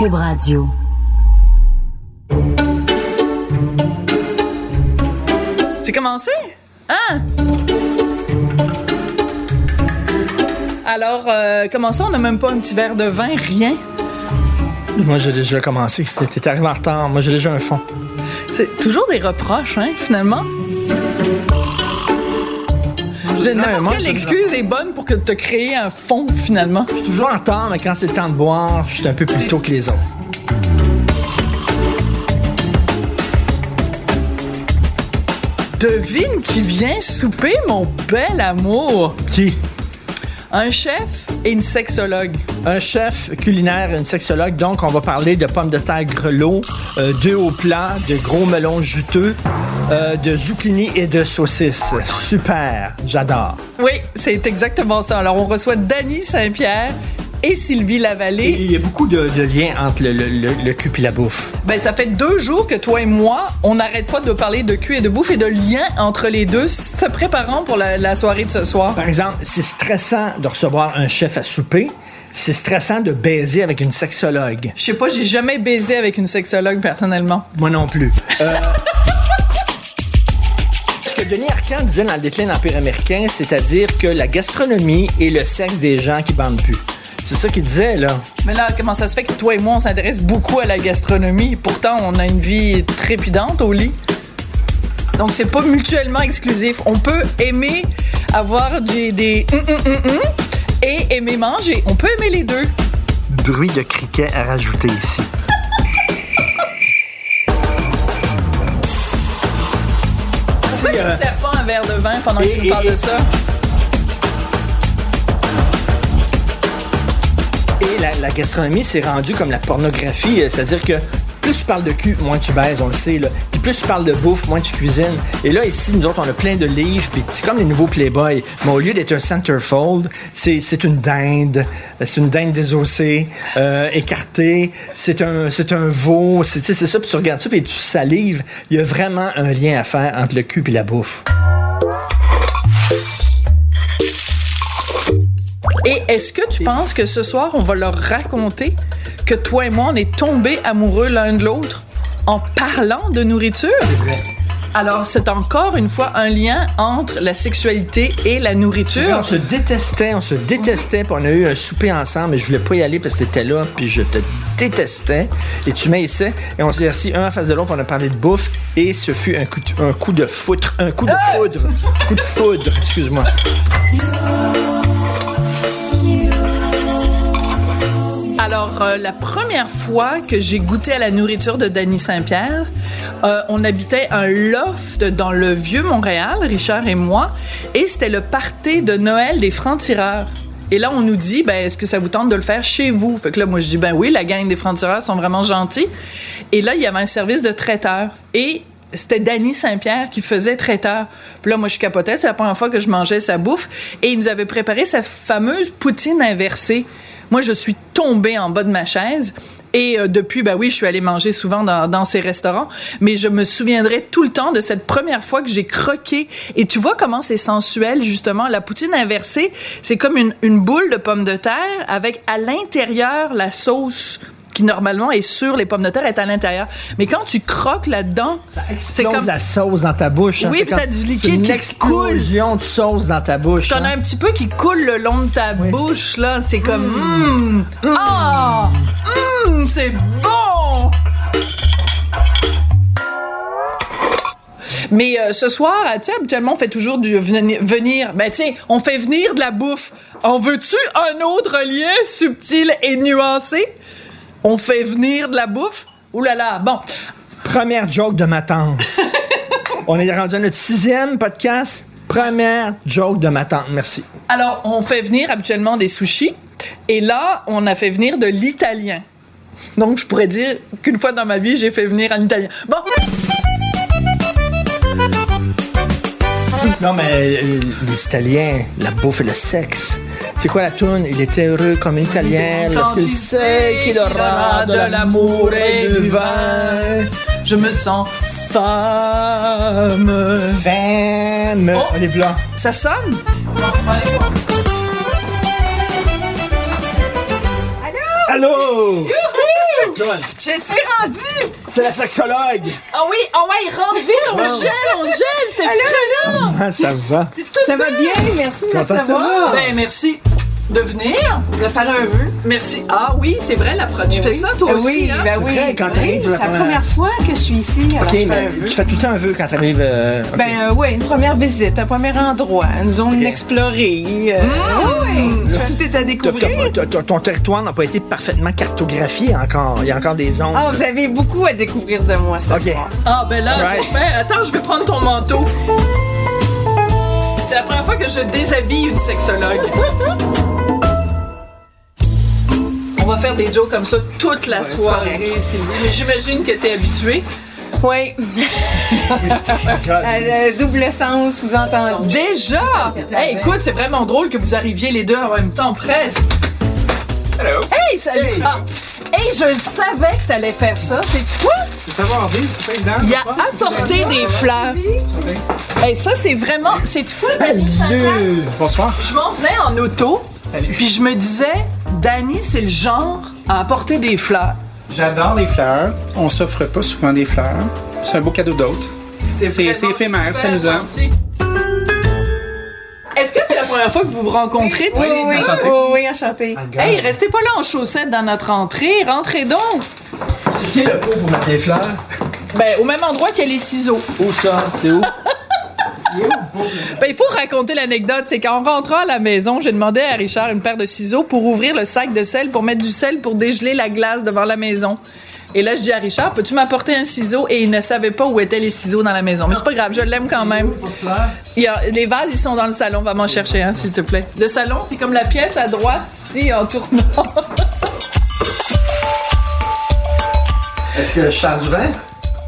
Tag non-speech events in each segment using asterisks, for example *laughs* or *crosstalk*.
Cube Radio. C'est commencé? Hein? Alors, euh, comment ça, on n'a même pas un petit verre de vin, rien? Moi, j'ai déjà commencé. T'es arrivé en retard. Moi, j'ai déjà un fond. C'est toujours des reproches, hein, finalement? N'importe quelle excuse est bonne pour que te créer un fond, finalement? Je suis toujours en retard, mais quand c'est le temps de boire, je suis un peu plus tôt que les autres. Devine qui vient souper, mon bel amour? Qui? Un chef et une sexologue. Un chef culinaire et une sexologue. Donc, on va parler de pommes de terre grelot, euh, de hauts plats, de gros melons juteux, euh, de zucchini et de saucisses. Super, j'adore. Oui, c'est exactement ça. Alors, on reçoit Dany Saint-Pierre et Sylvie Lavallée. il y a beaucoup de, liens entre le, le, cul et la bouffe. Ben, ça fait deux jours que toi et moi, on n'arrête pas de parler de cul et de bouffe et de liens entre les deux, se préparant pour la, soirée de ce soir. Par exemple, c'est stressant de recevoir un chef à souper. C'est stressant de baiser avec une sexologue. Je sais pas, j'ai jamais baisé avec une sexologue personnellement. Moi non plus. Euh, *laughs* ce que Denis Arcand disait dans le déclin de l'Empire américain, c'est-à-dire que la gastronomie est le sexe des gens qui bandent plus. C'est ça qu'il disait, là. Mais là, comment ça se fait que toi et moi, on s'intéresse beaucoup à la gastronomie? Pourtant, on a une vie trépidante au lit. Donc, c'est pas mutuellement exclusif. On peut aimer avoir des, des hum, hum, hum, et aimer manger. On peut aimer les deux. Bruit de criquet à rajouter ici. Pourquoi tu ne sers pas un verre de vin pendant que tu me parles de ça? La, gastronomie s'est rendue comme la pornographie, euh, c'est-à-dire que plus tu parles de cul, moins tu baises, on le sait. Puis plus tu parles de bouffe, moins tu cuisines. Et là, ici, nous autres, on a plein de livres, puis c'est comme les nouveaux Playboy. Mais au lieu d'être un centerfold, c'est, une dinde. C'est une dinde désossée, euh, écartée. C'est un, un veau. C'est, c'est ça, puis tu regardes ça, puis tu salives. Il y a vraiment un lien à faire entre le cul et la bouffe. Et est-ce que tu penses que ce soir, on va leur raconter que toi et moi, on est tombés amoureux l'un de l'autre en parlant de nourriture? Alors, c'est encore une fois un lien entre la sexualité et la nourriture. On se détestait, on se détestait, puis on a eu un souper ensemble, mais je voulais pas y aller parce que t'étais là, puis je te détestais. Et tu m'haïssais, et on s'est assis un en face de l'autre, on a parlé de bouffe, et ce fut un coup de, un coup de foudre, un coup de foudre, un coup de foudre, excuse-moi. Euh, la première fois que j'ai goûté à la nourriture de Danny Saint-Pierre, euh, on habitait un loft dans le vieux Montréal, Richard et moi, et c'était le party de Noël des francs-tireurs. Et là, on nous dit, ben, est-ce que ça vous tente de le faire chez vous? Fait que là, moi, je dis, ben oui, la gang des francs-tireurs sont vraiment gentils. Et là, il y avait un service de traiteur. Et c'était Danny Saint-Pierre qui faisait traiteur. Puis là, moi, je capotais. C'est la première fois que je mangeais sa bouffe. Et il nous avait préparé sa fameuse poutine inversée. Moi, je suis tombée en bas de ma chaise. Et euh, depuis, bah oui, je suis allée manger souvent dans, dans, ces restaurants, mais je me souviendrai tout le temps de cette première fois que j'ai croqué. Et tu vois comment c'est sensuel, justement. La poutine inversée, c'est comme une, une boule de pommes de terre avec à l'intérieur la sauce qui normalement est sur les pommes de terre est à l'intérieur. Mais quand tu croques là-dedans, c'est comme la sauce dans ta bouche. Hein. Oui, puis t'as du liquide une explosion de sauce dans ta bouche. T'en as hein. un petit peu qui coule le long de ta bouche là. C'est comme mmh. Mmh. ah, mmh, c'est bon. Mais euh, ce soir, tu sais, habituellement, on fait toujours du venir. Ben tiens, on fait venir de la bouffe. En veux-tu un autre lien subtil et nuancé? On fait venir de la bouffe? Ouh là là, bon. Première joke de ma tante. *laughs* on est rendu à notre sixième podcast. Première joke de ma tante. Merci. Alors, on fait venir habituellement des sushis Et là, on a fait venir de l'italien. Donc, je pourrais dire qu'une fois dans ma vie, j'ai fait venir un italien. Bon, Non, mais euh, les Italiens, la bouffe et le sexe. C'est quoi la toune? Il était heureux comme un Italien lorsqu'il il sait qu'il aura de l'amour et du vin. je me sens femme. Femme. Oh. On est là. Ça sonne? Allô? Je suis rendue! C'est la sexologue. Ah oui, ah ouais, rentre vite, on gèle, on gèle, c'était là. Ah, ça va. Ça va bien, merci de me recevoir. Ben merci de venir. Vais faire un vœu. Merci. Ah oui, c'est vrai, la pro- tu fais ça toi Euh, aussi, oui, hein? ben C'est oui. vrai, quand Oui, C'est la première- première fois que je suis ici, alors OK, je fais mais un vœu. tu fais tout le temps un vœu quand t'arrives. euh, OK. Ben euh, oui, une première visite, un premier endroit, une zone inexplorée. euh, oui, tout est à découvrir. ton territoire n'a pas été parfaitement cartographié encore. Il y a encore des zones. Ah, vous avez beaucoup à découvrir de moi ce soir. Ah ben là, Right. j'espère. Attends, je vais prendre ton manteau. C'est la première fois que je déshabille une sexologue. On va faire des jokes comme ça toute la soirée, Sylvie. Mais j'imagine que t'es habituée. Oui, *laughs* euh, double sens sous-entendu. Déjà! Hey, écoute, c'est vraiment drôle que vous arriviez les deux en même temps, presque. Hello. Hey, salut! Ah. Hey, je savais que t'allais faire ça. C'est quoi? C'est savoir vivre, c'est pas évident. Il a apporté des fleurs. Hey, ça, c'est vraiment. C'est Saint-Pierre. Bonsoir. Je m'en venais en auto, puis je me disais, Dani, c'est le genre à apporter des fleurs. J'adore les fleurs. On s'offre pas souvent des fleurs. C'est un beau cadeau d'autre. T'es C'est- éphémère, c'est amusant. gentil. Est-ce que c'est la première fois que vous vous rencontrez? Oui, oui, enchanté. oui, oui, enchanté. Hey, restez pas là en chaussettes dans notre entrée. Rentrez donc. C'est qui le pot pour mettre les fleurs? Ben, au même endroit qu'il y a les ciseaux. Où ça? C'est où? *laughs* Ben, il faut raconter l'anecdote. C'est qu'en rentrant à la maison, j'ai demandé à Richard une paire de ciseaux pour ouvrir le sac de sel, pour mettre du sel, pour dégeler la glace devant la maison. Et là, je dis à Richard, peux-tu m'apporter un ciseau? Et il ne savait pas où étaient les ciseaux dans la maison. Mais c'est pas grave, je l'aime quand même. Il y a, les vases, ils sont dans le salon. Va m'en chercher un, s'il te plaît. Le salon, c'est comme la pièce à droite, ici, en tournant. Est-ce que je charge du vin?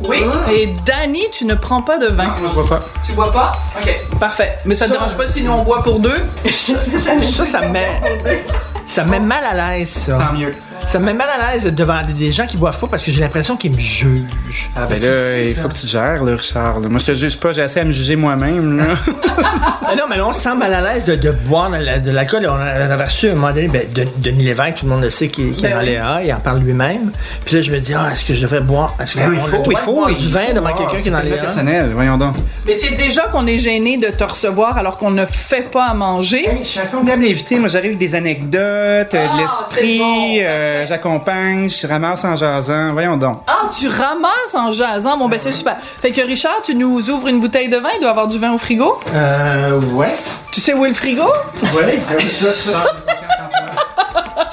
Oui. Et Danny, tu ne prends pas de vin. Moi, je vois pas. Tu bois pas? OK, parfait. Mais ça te dérange pas si nous on boit pour deux? *laughs* Ça, ça me met, *laughs* ça me met mal à l'aise, ça. Tant mieux. Ça me met mal à l'aise devant des- gens qui boivent pas parce que j'ai l'impression qu'ils me jugent. Ah, ben là, il faut que tu te gères, là, Richard. Moi, je te juge pas, j'ai assez à me juger moi-même, là. *laughs* Mais non, mais là, on se sent mal à l'aise de, de boire de la- de l'alcool. On, a- on avait reçu à un moment donné, ben, de- Denis Lévesque, tout le monde le sait, qui, qui est Ben dans oui. les A, il en parle lui-même. Puis là, je me dis, ah, est-ce que je devrais boire? Est-ce Ben, qu'on il faut, il faut. boire il du vin faut devant quelqu'un qui est dans c'est les A? personnel, voyons donc. Mais tu sais déjà qu'on est gêné de te recevoir alors qu'on ne fait pas à manger. Hey, je suis un formidable invité. Moi, j'arrive avec des anecdotes, euh, Ah, de l'esprit, bon, euh, j'accompagne, je ramasse en jasant. Voyons donc. Ah, tu ramasses en jasant. Bon, ben c'est super. Fait que Richard, tu nous ouvres une bouteille de vin. Il doit avoir du vin au frigo. Euh, ouais. Tu sais où est le frigo? Ouais, ça, ça.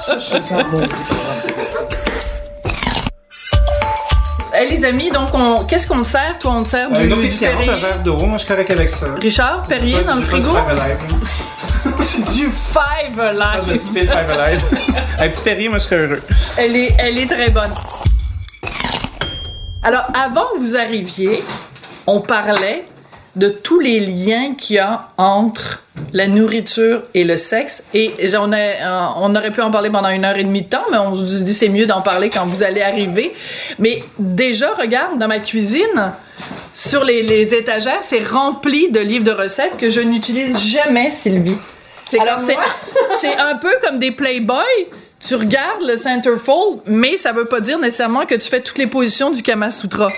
*laughs* ça, je sens les amis, donc on... qu'est-ce qu'on te sert? Toi, on te sert du, eau du pétillante, Perrier? un verre d'eau. Moi, je suis correct avec ça. Richard, Perrier dans le du frigo? Five Alive, là. *laughs* C'est du Five Ah, je vais Alive. Five Alive. *laughs* Un petit Perrier, moi, je serais heureux. Elle est, elle est très bonne. Alors, avant que vous arriviez, on parlait de tous les liens qu'il y a entre la nourriture et le sexe. Et on, a- euh, on aurait pu en parler pendant une heure et demie de temps, mais on se dit c'est mieux d'en parler quand vous allez arriver. Mais déjà, regarde, dans ma cuisine, sur les, les étagères, c'est rempli de livres de recettes que je n'utilise jamais, Sylvie. Alors, c'est, un peu comme des Playboy. Tu regardes le centerfold, mais ça veut pas dire nécessairement que tu fais toutes les positions du Kama Sutra.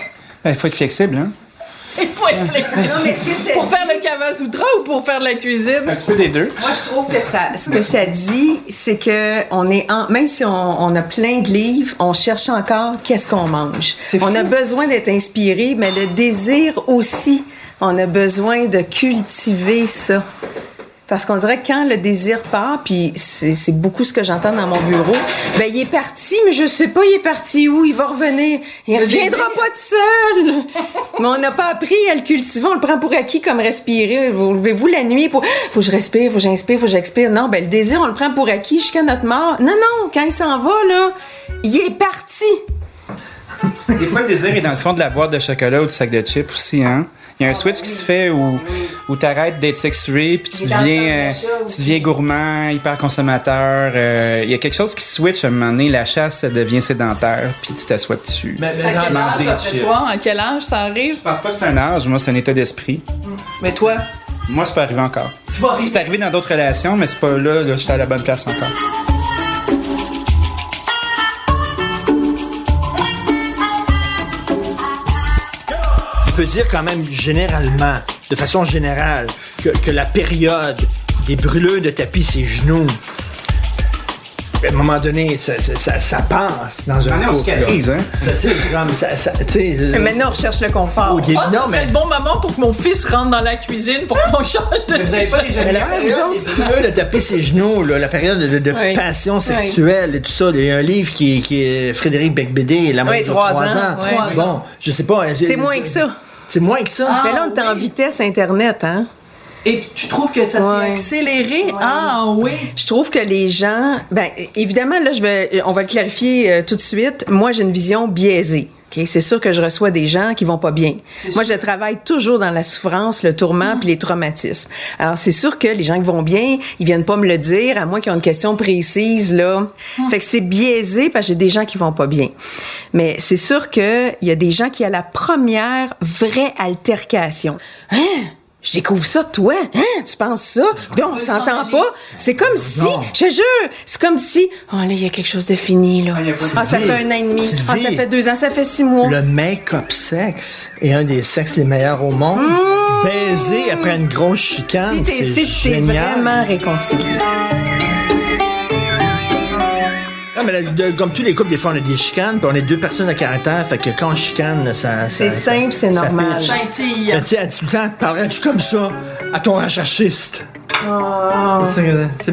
Il faut être flexible, hein? Il faut être flexible. Non, mais ce que ça Pour dit- faire le Kama Sutra ou pour faire de la cuisine? Un petit peu des deux. Moi, je trouve que ça, ce que ça dit, c'est que on est en, même si on, on a plein de livres, on cherche encore qu'est-ce qu'on mange. C'est On a besoin d'être inspiré, mais le désir aussi, on a besoin de cultiver ça. Parce qu'on dirait que quand le désir part, puis c'est c'est beaucoup ce que j'entends dans mon bureau, ben il est parti, mais je sais pas, il est parti où, il va revenir. Il reviendra pas tout seul. *laughs* mais on n'a pas appris à le cultiver, on le prend pour acquis comme respirer. Vous levez-vous la nuit pour, faut que je respire, faut que j'inspire, faut que j'expire. Non, ben le désir, on le prend pour acquis jusqu'à notre mort. Non, non, quand il s'en va, là, il est parti. Des fois, le désir est dans le fond de la boîte de chocolat ou du sac de chips aussi, hein? Il y a un switch qui se fait où, où tu arrêtes d'être sexué, puis tu deviens, euh, tu deviens gourmand, hyper consommateur. euh, Il y a quelque chose qui switch à un moment donné, la chasse ça devient sédentaire, puis tu t'assois dessus. Mais- mais quel manges des chips. toi? À quel âge ça arrive? Je pense pas que c'est un âge, moi c'est un état d'esprit. Mais toi, Moi, c'est pas arrivé encore. tu vas arriver. C'est arrivé dans d'autres relations, mais c'est pas là, là, j'étais à la bonne place encore. Peut dire quand même généralement, de façon générale, que, que la période des brûleurs de tapis, ses genoux, à un moment donné, ça, ça, ça- ça passe dans un On couple. hein? C'est maintenant, on recherche le confort. début, Ah, ça non, serait mais le bon moment pour que mon fils rentre dans la cuisine pour qu'on *laughs* change de Vous avez pas des Mais la amis, période de taper ses genoux, là, la période de, de Oui. passion Oui. sexuelle et tout ça. Il y a un livre qui, est- qui est Frédéric Becbédé, La mort Oui, de trois trois ans, ans. Bon, ans. je sais pas. C'est moins que ça. C'est moins que ça. Mais là, on est en vitesse Internet, hein? Et tu trouves que ça s'est Ouais. accéléré? Ah oui. Je trouve que les gens, ben évidemment là, je vais, on va le clarifier euh, tout de suite. Moi, j'ai une vision biaisée. Ok? C'est sûr que je reçois des gens qui vont pas bien. Moi, je travaille toujours dans la souffrance, le tourment puis les traumatismes. Alors, c'est sûr que les gens qui vont bien, ils viennent pas me le dire, à moins qu'ils aient une question précise, là. Fait que c'est biaisé parce que j'ai des gens qui vont pas bien. Mais c'est sûr que il y a des gens qui, à la première vraie altercation, hein? Je découvre ça, toi, hein? Tu penses ça? Donc, on s'entend s'en pas. C'est comme si, je te jure, c'est comme si, oh là, il y a quelque chose de fini, là. il y a pas de Ah, ça fait un an et demi. Ah, ça fait deux ans, ça fait six mois. Le make-up sexe est un des sexes les meilleurs au monde. Baiser après une grosse chicane, Mmh. si c'est si tu t'es génial. vraiment réconcilié. Non, mais là, de- comme tous les couples, des fois, on a des chicanes, puis on est deux personnes de caractère, fait que quand on chicane, ça... C'est ça- simple, ça- c'est ça normal. Mais tu sais, tout le temps, parlerais-tu comme ça à ton recherchiste? Oh.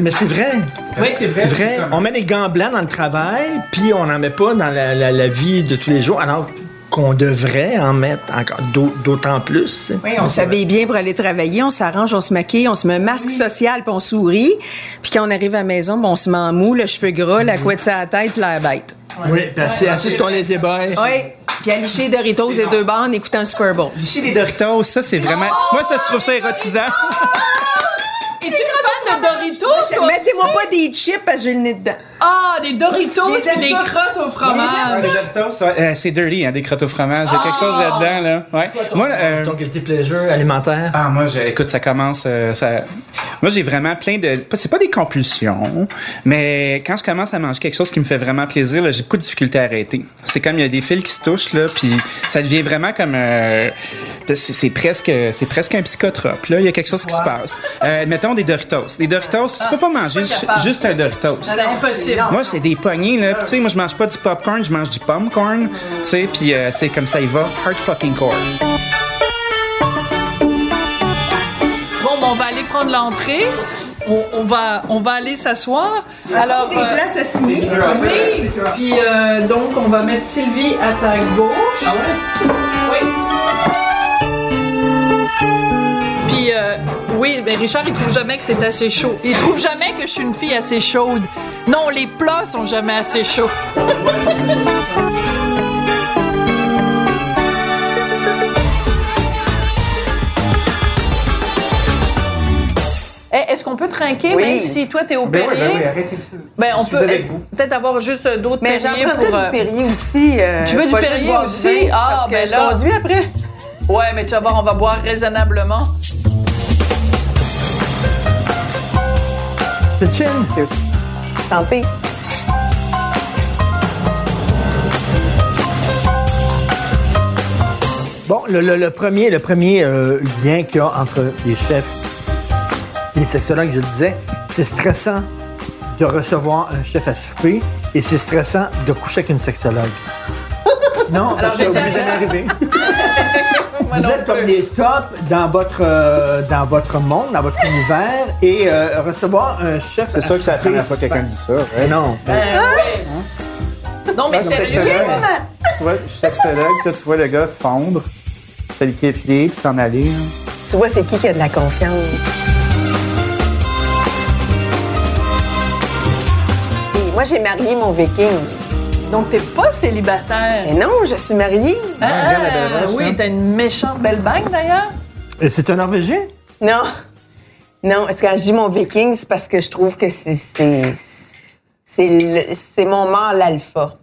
Mais c'est vrai. Oui, c'est vrai. C'est vrai. On met des gants blancs dans le travail, puis on n'en met pas dans la, la- la vie de tous les jours, alors qu'on devrait en mettre encore d'au- d'autant plus. Oui, on s'habille bien pour aller travailler, on s'arrange, on se maquille, on se met un masque social, puis on sourit. Puis quand on arrive à la maison, ben, on se met en mou, le cheveu gras, la couette sur la tête, puis l'air bête. Oui, assis sur ton lazy boy. Oui. Puis à licher Doritos et deux barres en écoutant un Super Bowl. Licher des Doritos, ça, c'est vraiment. Moi, ça, je trouve ça érotisant. *laughs* *laughs* Es-tu une fan de Doritos? Mettez-moi pas des chips parce que j'ai le nez dedans. Ah, des Doritos et des crottes au Ah, fromage. des Doritos. Euh, c'est dirty, hein, des crottes au fromage. Il y a quelque chose là-dedans, là. Ouais. Moi, euh, Ton guilty pleasure alimentaire? Ah, moi, je- écoute, ça commence. euh, ça... Moi, j'ai vraiment plein de. C'est pas des compulsions, mais quand je commence à manger quelque chose qui me fait vraiment plaisir, là, j'ai beaucoup de difficultés à arrêter. C'est comme il y a des fils qui se touchent, là, puis ça devient vraiment comme. euh, c'est presque, c'est presque un psychotrope. Là, il y a quelque chose qui se passe. Euh, mettons des Doritos. Des Doritos, tu peux pas manger ju- capable. juste un Doritos. C'est impossible. Moi, c'est des poignées, là. Puis, Tu sais, moi, je mange pas du popcorn, je mange du popcorn. Tu sais, puis euh, c'est comme ça, il va. Hard fucking core. Bon, ben, on va aller prendre l'entrée. On, on va, on va aller s'asseoir. Alors, Des euh, places assises. oui. Puis euh, donc, on va mettre Sylvie à ta gauche. Ah ouais? Oui. Oui, mais Richard, il trouve jamais que c'est assez chaud. Il trouve jamais que je suis une fille assez chaude. Non, les plats sont jamais assez chauds. *laughs* Eh, Est-ce qu'on peut trinquer? Oui. même si toi t'es au Ben ouais, Perrier? ben oui, arrêtez. Ben, on peut vous. peut-être avoir juste euh, d'autres Mais j'en prends pour. peut-être euh, du Perrier aussi. euh, Tu veux du du aussi? vin, Ah, parce que ben je là. conduis après. Ouais, mais tu vas voir, on va boire raisonnablement. C'est chin. Tant pis. Bon, le, le- le premier, le premier euh, lien qu'il y a entre les chefs et les sexologues, je le disais, c'est stressant de recevoir un chef à souper et c'est stressant de coucher avec une sexologue. *laughs* Non, parce je que vous arriver. Vous êtes comme les tops dans votre, euh, dans votre monde, dans votre univers, et euh, recevoir un chef. C'est sûr que c'est la première fois que quelqu'un dit ça. Mais non. Non, mais Chef sérieux? sexologue. Tu vois, chef sexologue, puis là, tu vois le gars fondre, se liquéfier, puis s'en aller. hein. Tu vois, c'est qui qui a de la confiance? Et moi, j'ai marié mon viking. Donc, t'es pas célibataire. Mais non, je suis mariée. Ah, regarde la belle roche, oui, t'as une méchante belle bague d'ailleurs. Et c'est un Norvégien? Non. Non, est-ce que quand je dis mon viking, c'est parce que je trouve que c'est c'est c'est le- c'est mon mâle alpha.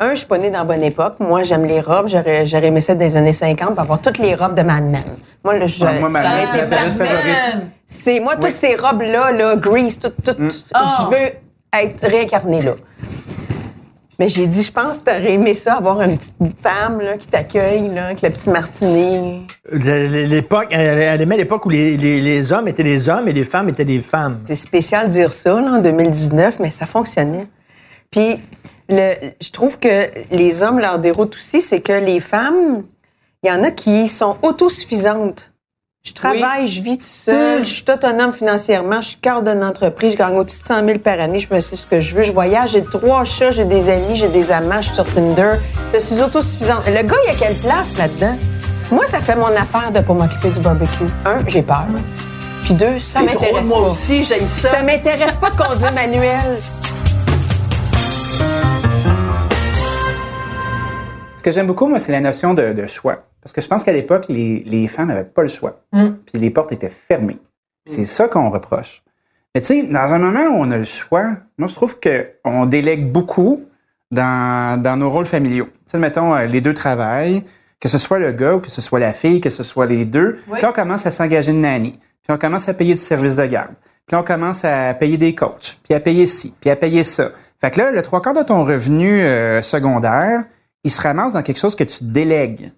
Un, je suis pas née dans la bonne époque. Moi, j'aime les robes. J'aurais j'aurais aimé ça dans les années 50 pour avoir toutes les robes de Mad Men. Moi, là, je, Ah, moi, Mad ça Men, aurait c'est été favorite. C'est moi, toutes ces robes-là, là, grease, tout, tout, Ah. je veux être réincarnée là. Mais j'ai dit, je pense que t'aurais aimé ça, avoir une petite femme là, qui t'accueille, là, avec le petit martini. L'époque, elle, aimait l'époque où les, les- les hommes étaient des hommes et les femmes étaient des femmes. C'est spécial de dire ça là, en 2019, mais ça fonctionnait. Puis, le, je trouve que les hommes, leur déroute aussi, c'est que les femmes, il y en a qui sont autosuffisantes. Je travaille, je vis tout seul, je suis autonome financièrement, je suis cadre d'une entreprise, je gagne au-dessus de 100 000 par année, je me sais ce que je veux, je voyage, j'ai trois chats, j'ai des amis, j'ai des amants, je suis sur Tinder, je suis autosuffisante. Le gars, il a quelle place là-dedans? Moi, ça fait mon affaire de pas m'occuper du barbecue. Un, j'ai peur. Puis deux, ça m'intéresse pas. moi aussi, j'ai ça. Ça m'intéresse pas de conduire manuel. Ce que j'aime beaucoup, moi, c'est la notion de, de choix. Parce que je pense qu'à l'époque, les, les femmes n'avaient pas le choix. Puis les portes étaient fermées. C'est ça qu'on reproche. Mais tu sais, dans un moment où on a le choix, moi, je trouve qu'on délègue beaucoup dans, dans nos rôles familiaux. Tu sais, mettons, euh, les deux travaillent, que ce soit le gars ou que ce soit la fille, que ce soit les deux. Oui. Puis on commence à s'engager une nanny. Puis on commence à payer du service de garde. Puis on commence à payer des coachs, puis à payer ci, puis à payer ça. Fait que là, le trois quarts de ton revenu euh, secondaire, il se ramasse dans quelque chose que tu délègues.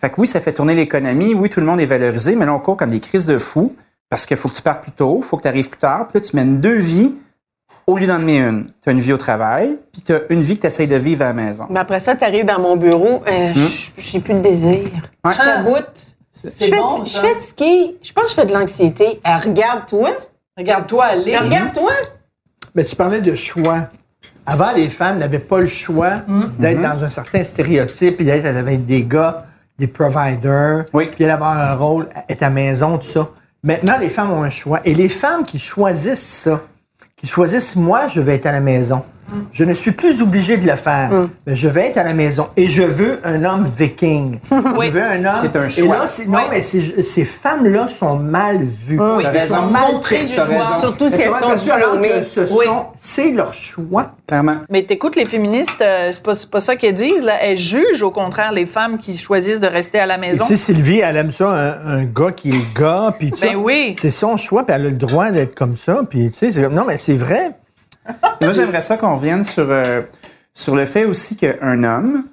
Fait que oui, ça fait tourner l'économie. Oui, tout le monde est valorisé, mais là, on court comme des crises de fous parce qu'il faut que tu partes plus tôt, il faut que tu arrives plus tard. Puis là, tu mènes deux vies au lieu d'en mener une. Tu as une vie au travail, puis tu as une vie que tu essayes de vivre à la maison. Mais après ça, tu arrives dans mon bureau, euh, j- j'ai plus de désir. Ouais. Je t'aboute. Je bon, je fais de ski. Je pense que je fais de l'anxiété. Euh, Regarde-toi. Regarde-toi aller. Regarde-toi. Mais tu parlais de choix. Avant, les femmes n'avaient pas le choix d'être dans un certain stéréotype et d'être avec des gars, des providers, Oui. puis d'avoir un rôle, être à la maison, tout ça. Maintenant, les femmes ont un choix. Et les femmes qui choisissent ça, qui choisissent, moi, je vais être à la maison. Je ne suis plus obligé de le faire. Mais je vais être à la maison et je veux un homme viking. *laughs* Oui. Je veux un homme. C'est un Et choix. là, c'est- non, Oui. mais ces, ces femmes-là sont mal vues. Oui, T'as ils raison. sont doigt. raison. Surtout si Elles elles sont diplômées. ce Oui. C'est leur choix. Clairement. Mais t'écoutes, les féministes, euh, c'est pas, c'est pas ça qu'elles disent. Là. Elles jugent, au contraire, les femmes qui choisissent de rester à la Et maison. Tu sais, Sylvie, elle aime ça, un, un gars qui est gars, puis Ben ça. oui. C'est son choix, puis elle a le droit d'être comme ça, puis tu sais, non, mais c'est vrai. Moi, j'aimerais ça qu'on revienne sur, euh, sur le fait aussi qu'un homme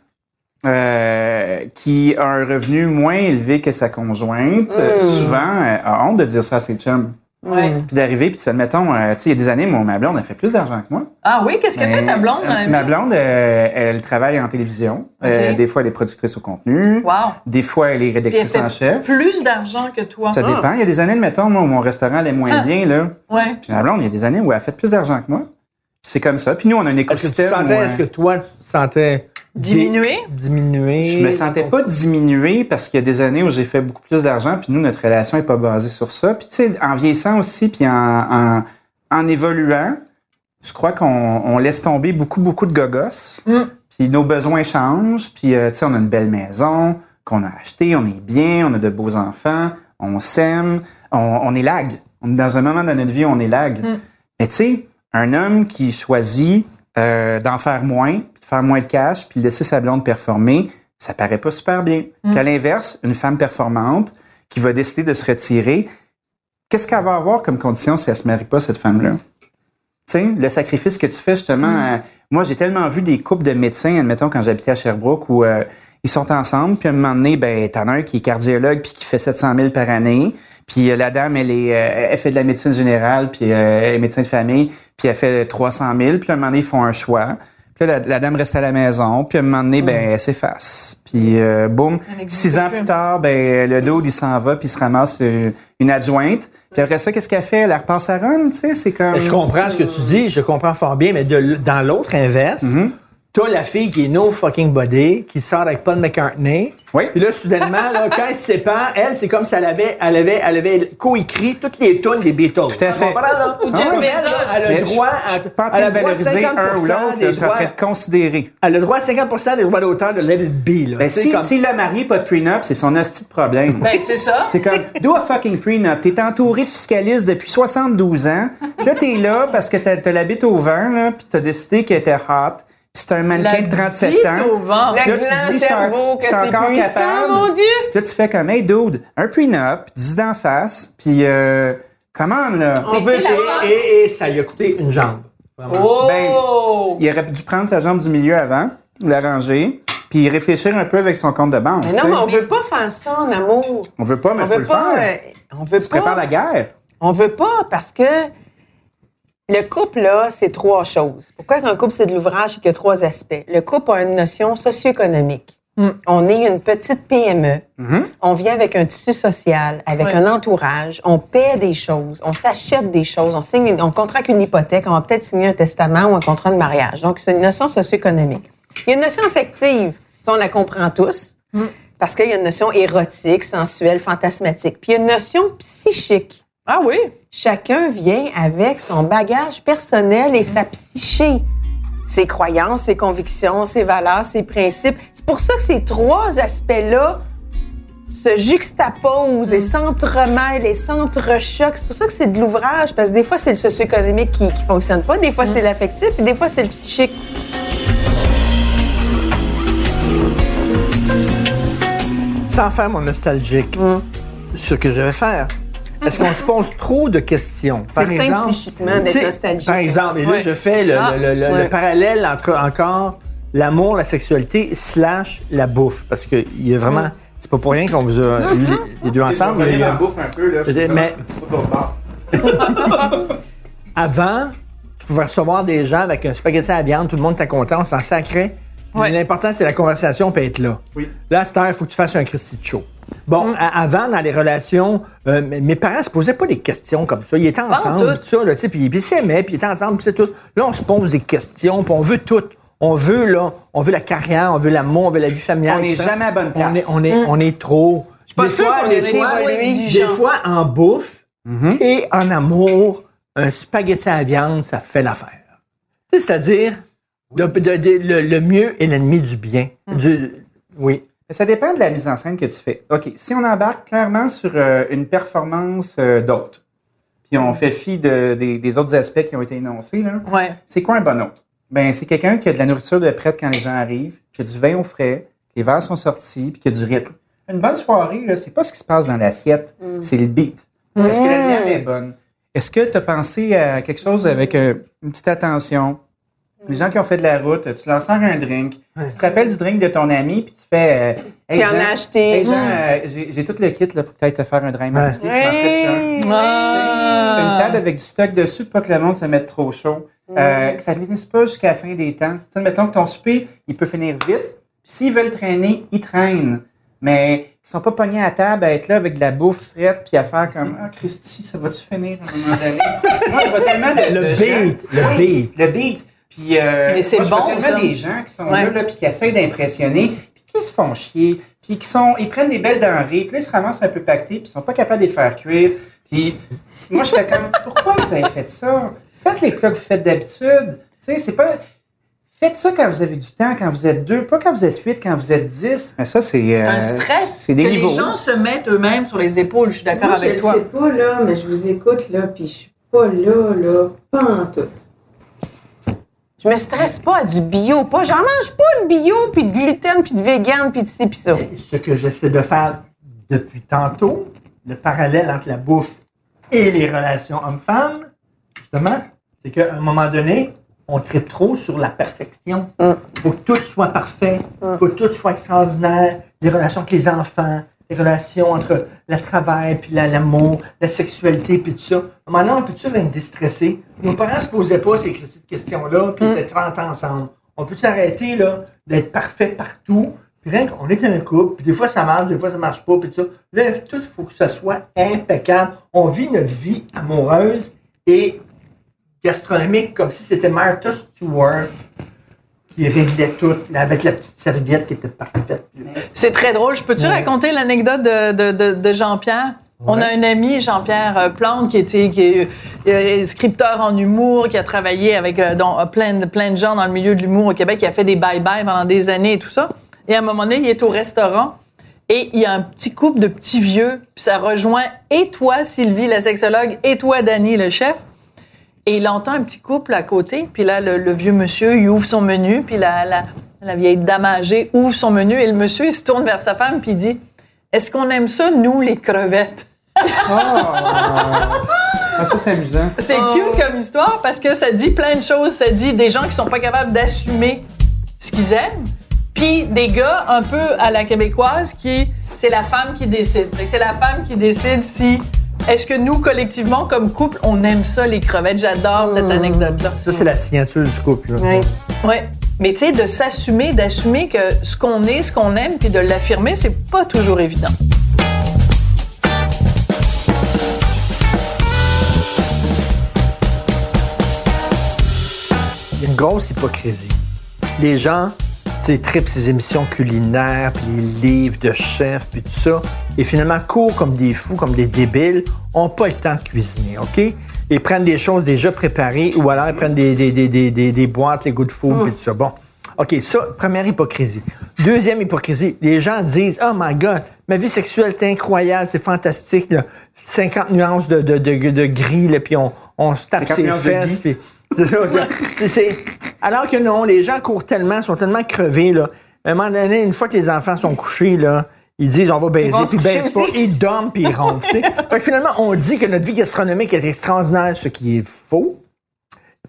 euh, qui a un revenu moins élevé que sa conjointe, euh, souvent, euh, a honte de dire ça à ses chums. Ouais. Puis d'arriver, puis tu fais, mettons, euh, tu sais, il y a des années, mon, ma blonde a fait plus d'argent que moi. Ah oui, qu'est-ce qu'elle fait ta blonde? Euh, Ma blonde, euh, elle travaille en télévision. Euh, des fois, elle est productrice au contenu. Wow. Des fois, elle est Puis elle rédactrice en fait chef. plus d'argent que toi. Ça dépend. Il y a des années, mettons, moi, où mon restaurant allait moins Ah. bien, là. Ouais. Puis ma blonde, il y a des années où elle a fait plus d'argent que moi. C'est comme ça. Puis nous, on a un Est-ce que tu écosystème. sentais, où, euh, est-ce que toi, tu te sentais Diminué? dé- Diminué? Je me sentais pas diminué parce qu'il y a des années où j'ai fait beaucoup plus d'argent, puis nous, notre relation est pas basée sur ça. Puis tu sais, en vieillissant aussi, puis en, en, en évoluant, je crois qu'on on laisse tomber beaucoup, beaucoup de gogos. Puis nos besoins changent, puis euh, tu sais, on a une belle maison qu'on a achetée, on est bien, on a de beaux enfants, on s'aime, on, on est lag. On est dans un moment de notre vie où on est lag. Mais tu sais, un homme qui choisit euh, d'en faire moins, puis de faire moins de cash, puis de laisser sa blonde performer, ça paraît pas super bien. Qu'à l'inverse, une femme performante qui va décider de se retirer, qu'est-ce qu'elle va avoir comme condition si elle se marie pas, cette femme-là? Tu sais, le sacrifice que tu fais, justement. euh, moi, j'ai tellement vu des couples de médecins, admettons, quand j'habitais à Sherbrooke, où euh, ils sont ensemble, puis à un moment donné, ben, t'en as un qui est cardiologue, puis qui fait 700 000 par année, puis euh, la dame, elle, est, euh, elle fait de la médecine générale, puis euh, elle est médecin de famille, puis elle fait 300 000, puis à un moment donné, ils font un choix. Puis là, la, la dame reste à la maison. Puis à un moment donné, ben, elle s'efface. Puis euh, boum, six ans plus. plus tard, ben, le dude, il s'en va, puis il se ramasse euh, une adjointe. Puis après ça, qu'est-ce qu'elle fait? Elle repasse à run, tu sais, c'est comme... Je comprends ce que tu dis, je comprends fort bien, mais de dans l'autre inverse, Mm-hmm. T'as la fille qui est no fucking body, qui sort avec Paul McCartney. Oui. Puis là, soudainement, là, quand elle se sépare, elle, c'est comme si elle avait, elle avait, elle avait co-écrit toutes les tunes des Beatles. Tout à fait. Tu comprends, là? Ou Jeff Ah ouais. Bezos. Elle, a le je- droit je à, suis pas en elle train a de le droit à valoriser un ou 50% l'autre, des je suis en train droits- de considérer. Elle a le droit à 50% des droits d'auteur de Let It Be, là. Ben, si, comme- s'il l'a marié, pas de prenup, c'est son hostie de problème. Ben, c'est ça. C'est comme, do a fucking prenup. T'es entouré de fiscalistes depuis 72 ans. Puis là, t'es là parce que t'as, t'as la bite au vent, là, puis t'as décidé qu'elle était hot. Puis c'est un mannequin de 37 bite ans. au vent. Là, tu grand dis, cerveau, que c'est encore puissant, capable. mon Dieu! Puis là, tu fais comme, hey, dude, un prenup, 10 d'en face, puis euh, comment, là? On veut- et, et- et ça lui a coûté une jambe. Vraiment. Oh! Ben, il aurait dû prendre sa jambe du milieu avant, l'arranger, puis réfléchir un peu avec son compte de banque. Mais non, mais on veut pas faire ça en amour. On veut pas, mais on faut veut le pas. faire. euh, on veut Tu pas. prépares la guerre. On veut pas parce que le couple, là, c'est trois choses. Pourquoi qu'un couple, c'est de l'ouvrage, c'est qu'il y a trois aspects? Le couple a une notion socio-économique. On est une petite PME. On vient avec un tissu social, avec un entourage. On paie des choses. On s'achète des choses. On signe, une- on contracte une hypothèque. On va peut-être signer un testament ou un contrat de mariage. Donc, c'est une notion socio-économique. Il y a une notion affective. Ça, on la comprend tous. Parce qu'il y a une notion érotique, sensuelle, fantasmatique. Puis il y a une notion psychique. Ah oui? Chacun vient avec son bagage personnel et sa psyché. Ses croyances, ses convictions, ses valeurs, ses principes. C'est pour ça que ces trois aspects-là se juxtaposent et s'entremêlent et s'entrechoquent. C'est pour ça que c'est de l'ouvrage, parce que des fois, c'est le socio-économique qui, qui fonctionne pas, des fois, c'est l'affectif, puis des fois, c'est le psychique. sans faire mon nostalgique ce que je vais faire. Est-ce qu'on se pose trop de questions? Par exemple, psychiquement d'être nostalgique. Par exemple, et là, Ouais. je fais le, Ah, le- le- parallèle entre encore l'amour, la sexualité, slash la bouffe. Parce qu'il y a vraiment. C'est pas pour rien qu'on vous a eu les, les deux *laughs* ensemble. Il y a- bouffe un peu, là. mais- *laughs* Avant, tu pouvais recevoir des gens avec un spaghetti à la viande, tout le monde était content, on s'en sacrait. Ouais. L'important, c'est la conversation peut être là. Oui. Là, à cette heure, il faut que tu fasses un Christy de show. Bon, Mm. avant, dans les relations, euh, mes parents se posaient pas des questions comme ça. Ils étaient ensemble, tout. tout ça, là, tu sais, puis puis ils s'aimaient, puis ils étaient ensemble, puis c'est tout. Là, on se pose des questions, puis on veut tout. On veut, là, on veut la carrière, on veut l'amour, on veut la vie familiale. On n'est jamais à bonne place. On est, on est, on est trop. sûre fois, qu'on est fois, des fois, en bouffe Mhm. et en amour, un spaghetti à la viande, ça fait l'affaire. C'est-à-dire, le, le- le mieux est l'ennemi du bien. Du, oui. Ça dépend de la mise en scène que tu fais. OK, si on embarque clairement sur euh, une performance euh, d'autre, puis on fait fi de- des, des autres aspects qui ont été énoncés, là, Ouais. c'est quoi un bon hôte? Ben, c'est quelqu'un qui a de la nourriture de prête quand les gens arrivent, qui a du vin au frais, que les verres sont sortis, puis qui a du rythme. Une bonne soirée, là, c'est pas ce qui se passe dans l'assiette, c'est le beat. Est-ce que la lumière est bonne? Est-ce que tu as pensé à quelque chose avec euh, une petite attention? Les gens qui ont fait de la route, tu leur sers un drink. Tu te rappelles du drink de ton ami, puis tu fais. euh, Tu en as acheté. Hey, Jean, euh, j'ai tout le kit là, pour peut-être te faire un dry martini. Tu m'en un? Ah. Une table avec du stock dessus, pas que le monde se mette trop chaud. Euh, que ça ne finisse pas jusqu'à la fin des temps. Tu sais, mettons que ton souper, il peut finir vite. Puis s'ils veulent traîner, ils traînent. Mais ils sont pas pognés à table à être là avec de la bouffe frette puis à faire comme Ah, Christy, ça va-tu finir à un moment donné? Moi, je vois tellement de. Le de beat, gens- le Oui, beat. Le beat. Puis, euh, Mais c'est moi, je vois bon, tellement ça. des gens qui sont Ouais. là, là puis qui essayent d'impressionner, puis qui se font chier, puis qui sont, ils prennent des belles denrées, puis là, ils se ramassent un peu pactés, puis ils sont pas capables de les faire cuire. Puis moi, je fais comme, *laughs* pourquoi vous avez fait ça? Faites les plats que vous faites d'habitude. Tu sais, c'est pas... Faites ça quand vous avez du temps, quand vous êtes deux, pas quand vous êtes huit, quand vous êtes dix. Mais ça, c'est... C'est euh, un stress C'est des que niveaux. les gens se mettent eux-mêmes sur les épaules. Je suis d'accord avec je toi. sais pas, là, mais je vous écoute, là, puis je suis pas là, là, pas en tout. Je me stresse pas à du bio. Pas, j'en mange pas de bio, puis de gluten, puis de vegan, puis de ci, puis ça. Ce que j'essaie de faire depuis tantôt, le parallèle entre la bouffe et les relations hommes-femmes, justement, c'est qu'à un moment donné, on tripe trop sur la perfection. Il faut que tout soit parfait, il faut que tout soit extraordinaire. Les relations avec les enfants, les relations entre le travail, puis la- l'amour, la sexualité, puis tout ça. Maintenant, on peut-tu être déstressé? Nos parents se posaient pas ces questions-là, puis ils étaient 30 ans ensemble. on peut s'arrêter là, d'être parfait partout. Puis rien qu'on est un couple, puis des fois ça marche, des fois ça marche pas, puis tout ça. Là, tout, il faut que ça soit impeccable. On vit notre vie amoureuse et gastronomique comme si c'était Martha Stewart qui réglait tout, avec la petite serviette qui était parfaite. C'est très drôle. Je peux-tu raconter l'anecdote de, de, de, de Jean-Pierre? On a un ami, Jean-Pierre euh, Plante, qui, était, qui est euh, scripteur en humour, qui a travaillé avec euh, dont, plein, de, plein de gens dans le milieu de l'humour au Québec, qui a fait des bye-bye pendant des années et tout ça. Et à un moment donné, il est au restaurant et il y a un petit couple de petits vieux, puis ça rejoint et toi, Sylvie, la sexologue, et toi, Danny, le chef. Et il entend un petit couple à côté, puis là, le, le vieux monsieur, il ouvre son menu, puis la, la, la vieille dame âgée ouvre son menu, et le monsieur, il se tourne vers sa femme, puis il dit Est-ce qu'on aime ça, nous, les crevettes? Ah, ça, c'est amusant. C'est cute comme histoire parce que ça dit plein de choses. Ça dit des gens qui sont pas capables d'assumer ce qu'ils aiment, puis des gars un peu à la québécoise qui c'est la femme qui décide. Fait que C'est la femme qui décide si est-ce que nous collectivement comme couple on aime ça les crevettes? J'adore cette anecdote là. Ça, c'est la signature du couple. là. Oui. Ouais. Mais tu sais de s'assumer, d'assumer que ce qu'on est, ce qu'on aime, puis de l'affirmer, c'est pas toujours évident. Il y a une grosse hypocrisie. Les gens, sais, tripent ces émissions culinaires, puis les livres de chefs, puis tout ça, et finalement courent comme des fous, comme des débiles, ont pas le temps de cuisiner, OK? Ils prennent des choses déjà préparées, ou alors ils prennent des, des, des, des, des, des boîtes, les good food, puis tout ça. Bon. OK, ça, première hypocrisie. Deuxième hypocrisie, les gens disent Oh my God, ma vie sexuelle est incroyable, c'est fantastique, là. 50 nuances de, de, de, de gris, là, puis on, on se tape 50 ses fesses. puis- alors que non, les gens courent tellement, sont tellement crevés, là. À un moment donné, une fois que les enfants sont couchés, là, ils disent on va baiser, puis ils baisent pas, ils dorment, puis ils ronflent. *laughs* Fait que finalement, on dit que notre vie gastronomique est extraordinaire, ce qui est faux.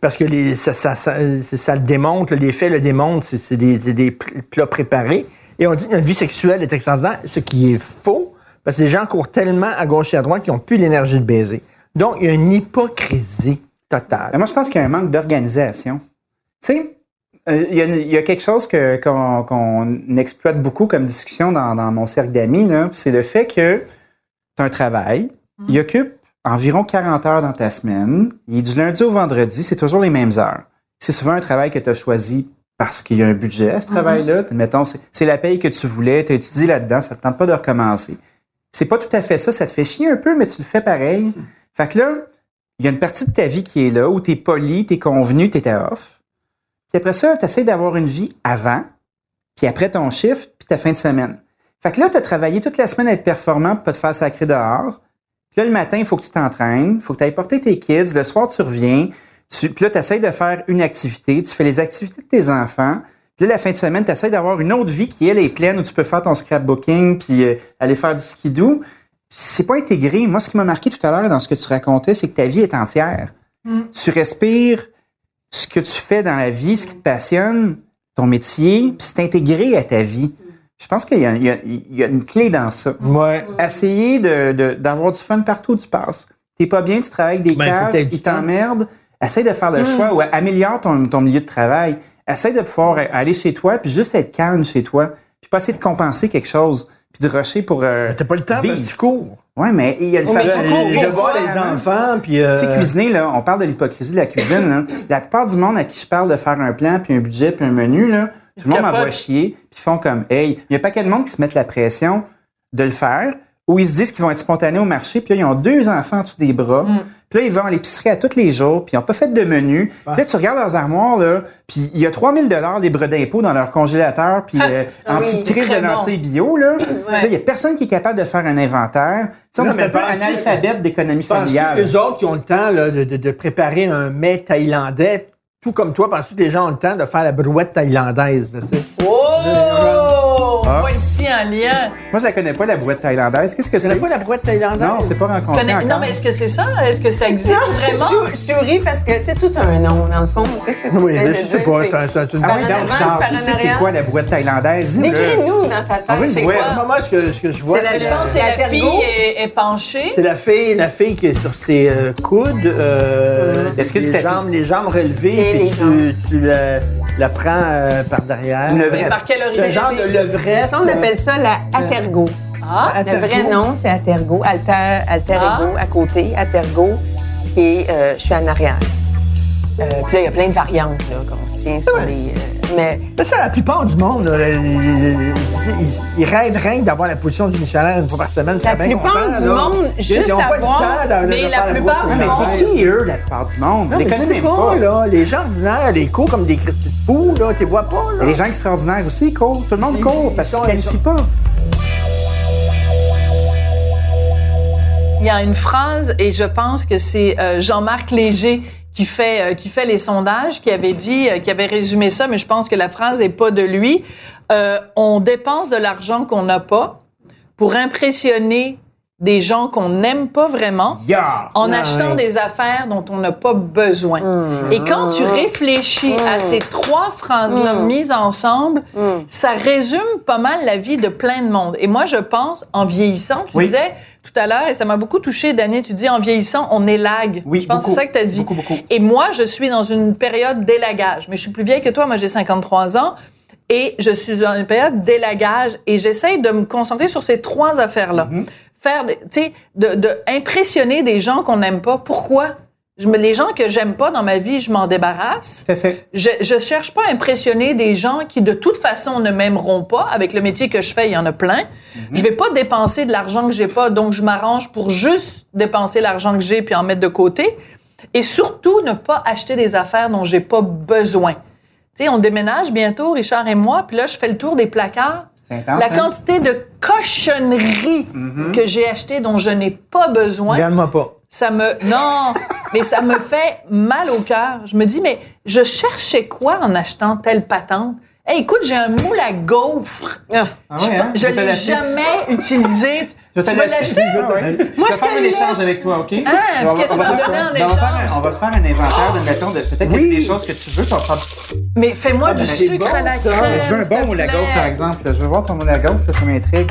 Parce que les, ça, ça, ça, c'est- ça le démontre, les faits le démontrent, c'est, des, des pl- plats préparés. Et on dit que notre vie sexuelle est extraordinaire, ce qui est faux, parce que les gens courent tellement à gauche et à droite qu'ils n'ont plus l'énergie de baiser. Donc, il y a une hypocrisie totale. Mais moi, je pense qu'il y a un manque d'organisation. Tu sais, euh, il y, a une- il y a quelque chose que- qu'on qu'on exploite beaucoup comme discussion dans, dans mon cercle d'amis, là, c'est le fait que tu as un travail, il occupe environ 40 heures dans ta semaine, il est du lundi au vendredi, c'est toujours les mêmes heures. C'est souvent un travail que tu as choisi parce qu'il y a un budget à ce travail-là. Mettons, c'est c'est la paye que tu voulais, tu as étudié là-dedans, ça ne te tente pas de recommencer. C'est pas tout à fait ça, ça te fait chier un peu, mais tu le fais pareil. Fait que là, il y a une partie de ta vie qui est là, où tu es poli, tu es convenu, tu étais off. Puis après ça, tu essaies d'avoir une vie avant, puis après ton chiffre, puis ta fin de semaine. Fait que là, tu as travaillé toute la semaine à être performant pour pas te faire sacrer dehors. Puis là, le matin, il faut que tu t'entraînes, il faut que tu ailles porter tes kids. Le soir, tu reviens. Puis là, tu essaies de faire une activité. Tu fais les activités de tes enfants. Puis là, la fin de semaine, tu essaies d'avoir une autre vie qui, elle, est pleine, où tu peux faire ton scrapbooking, puis euh, aller faire du skidoo. Puis c'est pas intégré. Moi, ce qui m'a marqué tout à l'heure dans ce que tu racontais, c'est que ta vie est entière. Tu respires ce que tu fais dans la vie, ce qui te passionne, ton métier, puis c'est intégré à ta vie. Je pense qu'il y, a- y y une clé dans ça. Ouais. Essayer de- de- d'avoir du fun partout où tu passes. T'es pas bien, tu travailles avec des Ben, caves, ils t'emmerdent. Essaye de faire le choix ou améliore ton, ton milieu de travail. Essaye de pouvoir aller chez toi puis juste être calme chez toi. Puis pas essayer de compenser quelque chose puis de rusher pour euh, T'as pas le temps vivre. Ouais, mais il y a Oh, mais a pour vois différemment. les enfants, puis... euh, Tu sais, cuisiner, là, on parle de l'hypocrisie de la cuisine. Là. *laughs* La plupart du monde à qui je parle de faire un plan, puis un budget, puis un menu, là, tout le monde m'envoie chier, puis font comme, hey, il y a pas quel de monde qui se mettent la pression de le faire, ou ils se disent qu'ils vont être spontanés au marché, puis là, ils ont deux enfants en dessous des bras, puis là, ils vont à l'épicerie à tous les jours, puis ils n'ont pas fait de menu. Puis là, tu regardes leurs armoires, là, puis il y a 3000 dollars libres d'impôts dans leur congélateur, puis euh, en oui, petite crise de bon. lentilles bio, là. Puis là, il y a personne qui est capable de faire un inventaire. Tu sais, on Non, est mais un analphabète d'économie familiale. eux autres qui ont le temps là, de, de- de préparer un mets thaïlandais, tout comme toi, penses-tu que les gens ont le temps de faire la brouette thaïlandaise? là, sais? Oh! Ah. Pas ici en lien. Moi, je la connais pas, la brouette thaïlandaise. Qu'est-ce que connais c'est? pas la brouette thaïlandaise? Non, c'est pas rencontré Connais- encore. Non, mais est-ce que c'est ça? Est-ce que ça existe *laughs* vraiment? Je souris parce que, tu sais, tout a un nom, dans le fond. Qu'est-ce que tu Oui, mais je sais pas. c'est- un- un- Ah oui, en donc, c'est tu sais c'est quoi la brouette thaïlandaise? Dis-le. Décris-nous dans ta tête. On veut une C'est quoi? Moi, ce que, ce que je vois, C'est Je la, pense que La fille est, penchée. c'est la fille, la fille qui est sur ses euh, coudes, euh, Est-ce que tu les jambes, les jambes relevées, tu la, la prend euh, par derrière. Une levrette. par quelle Le origine? genre de levrette. Ça, on appelle ça la atergo. Ah, Le vrai nom, c'est atergo. Alter, alter Ah. ego à côté, atergo. Et euh, je suis en arrière. Euh, puis là, il y a plein de variantes, là, qu'on se tient sur les... mais Mais ça, la plupart du monde, là, ils, rêvent rien que d'avoir la position du Michelin une fois par semaine. La c'est bien plupart content, du là. monde, Ils juste ont pas le savoir- temps de- de mais faire la plupart du Mais de monde- c'est chaise. qui, eux, la plupart du monde? Non, On les mais je sais pas, pas. là. Les gens ordinaires, les cours comme des Christy de poux, là, tu les vois pas, là. a des gens extraordinaires aussi, ils courent. Tout le monde C'est- court parce qu'ils ne qualifient pas. Il y a une phrase, et je pense que c'est euh, Jean-Marc Léger qui fait euh, qui fait les sondages, qui avait dit, euh, qui avait résumé ça, mais je pense que la phrase est pas de lui. Euh, on dépense de l'argent qu'on n'a pas pour impressionner des gens qu'on n'aime pas vraiment Yeah! en achetant des affaires dont on n'a pas besoin. Et quand tu réfléchis à ces trois phrases-là mises ensemble, ça résume pas mal la vie de plein de monde. Et moi, je pense, en vieillissant, tu Oui. disais tout à l'heure, et ça m'a beaucoup touché, Dani, tu dis en vieillissant, on élague. Oui, je pense que c'est ça que tu as dit. Beaucoup, beaucoup. Et moi, je suis dans une période d'élagage. Mais je suis plus vieille que toi. Moi, j'ai 53 ans. Et je suis dans une période d'élagage. Et j'essaye de me concentrer sur ces trois affaires-là. Mm-hmm. Faire, des- tu sais, de, de impressionner des gens qu'on n'aime pas. Pourquoi? Les gens que j'aime pas dans ma vie, je m'en débarrasse. Fait. Je, je cherche pas à impressionner des gens qui de toute façon ne m'aimeront pas. Avec le métier que je fais, il y en a plein. Je vais pas dépenser de l'argent que j'ai pas, donc je m'arrange pour juste dépenser l'argent que j'ai puis en mettre de côté. Et surtout, ne pas acheter des affaires dont j'ai pas besoin. Tu sais, on déménage bientôt, Richard et moi, puis là, je fais le tour des placards. Intense, La hein? quantité de cochonneries que j'ai achetées dont je n'ai pas besoin Regarde-moi pas. Ça me non mais ça me fait mal au cœur je me dis mais je cherchais quoi en achetant telle patente? Hey, écoute, j'ai un moule à gaufres. Ah je ouais, hein? je te l'ai jamais utilisé. Je vais te *laughs* tu vas l'acheter? Ah. Moi, je je vais faire te un échange avec toi, OK? Ah, On va- qu'est-ce on que va tu vas faire me donner ça. en on va faire un- échange? On va se faire un inventaire de, mettons, de peut-être Oui. des choses que tu veux. fera- Mais fais-moi du c'est sucre bon, à la crème. Je veux un bon te moule à gaufre, par exemple. Je veux voir ton moule à gaufre, ça m'intrigue.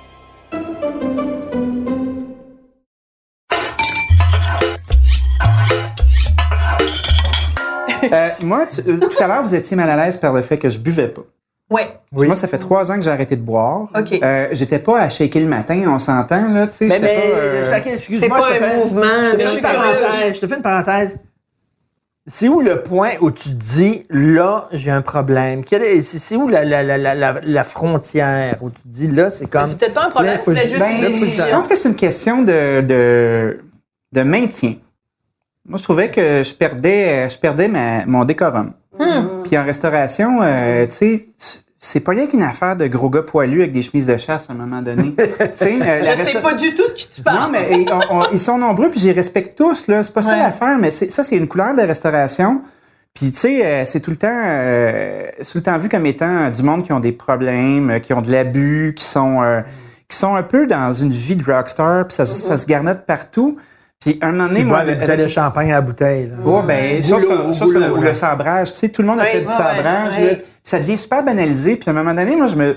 Euh, moi, tu- euh, tout à l'heure, vous étiez mal à l'aise par le fait que je buvais pas. Ouais. Moi, ça fait trois ans que j'ai arrêté de boire. OK. Euh, J'étais pas à shaker le matin, on s'entend, là, tu sais. Mais, mais, euh, que, excuse-moi, C'est pas je te un fais- mouvement, Je te fais une parenthèse. Je te fais une parenthèse. C'est où le point où tu dis, là, j'ai un problème? C'est où la, la, la, la, la- la frontière où tu dis, là, c'est comme... C'est peut-être pas un problème, c'est juste je- une ben, décision. Je pense que c'est une question de, de, de maintien. Moi, je trouvais que je perdais, je perdais ma, mon décorum. Hmm. Puis en restauration, euh, tu sais, c'est pas rien qu'une affaire de gros gars poilus avec des chemises de chasse à un moment donné. *laughs* Euh, Je sais pas du tout de qui tu Non, parles. mais ils, on- on- ils sont nombreux, puis je les respecte tous. Là, c'est pas ça l'affaire, mais ça, c'est une couleur de la restauration. Puis tu sais, euh, c'est tout le temps, euh, tout le temps vu comme étant du monde qui ont des problèmes, qui ont de l'abus, qui sont, qui sont un peu dans une vie de rockstar, puis ça, se- ça se garnotte partout. Puis un moment donné, moi, avec bouteille de champagne à la bouteille. là. Oh, ben, là. le sabrage. Tu sais, tout le monde a Oui, fait du ouais, sabrage. ouais, Ça devient super banalisé. Puis à un moment donné, moi, je me,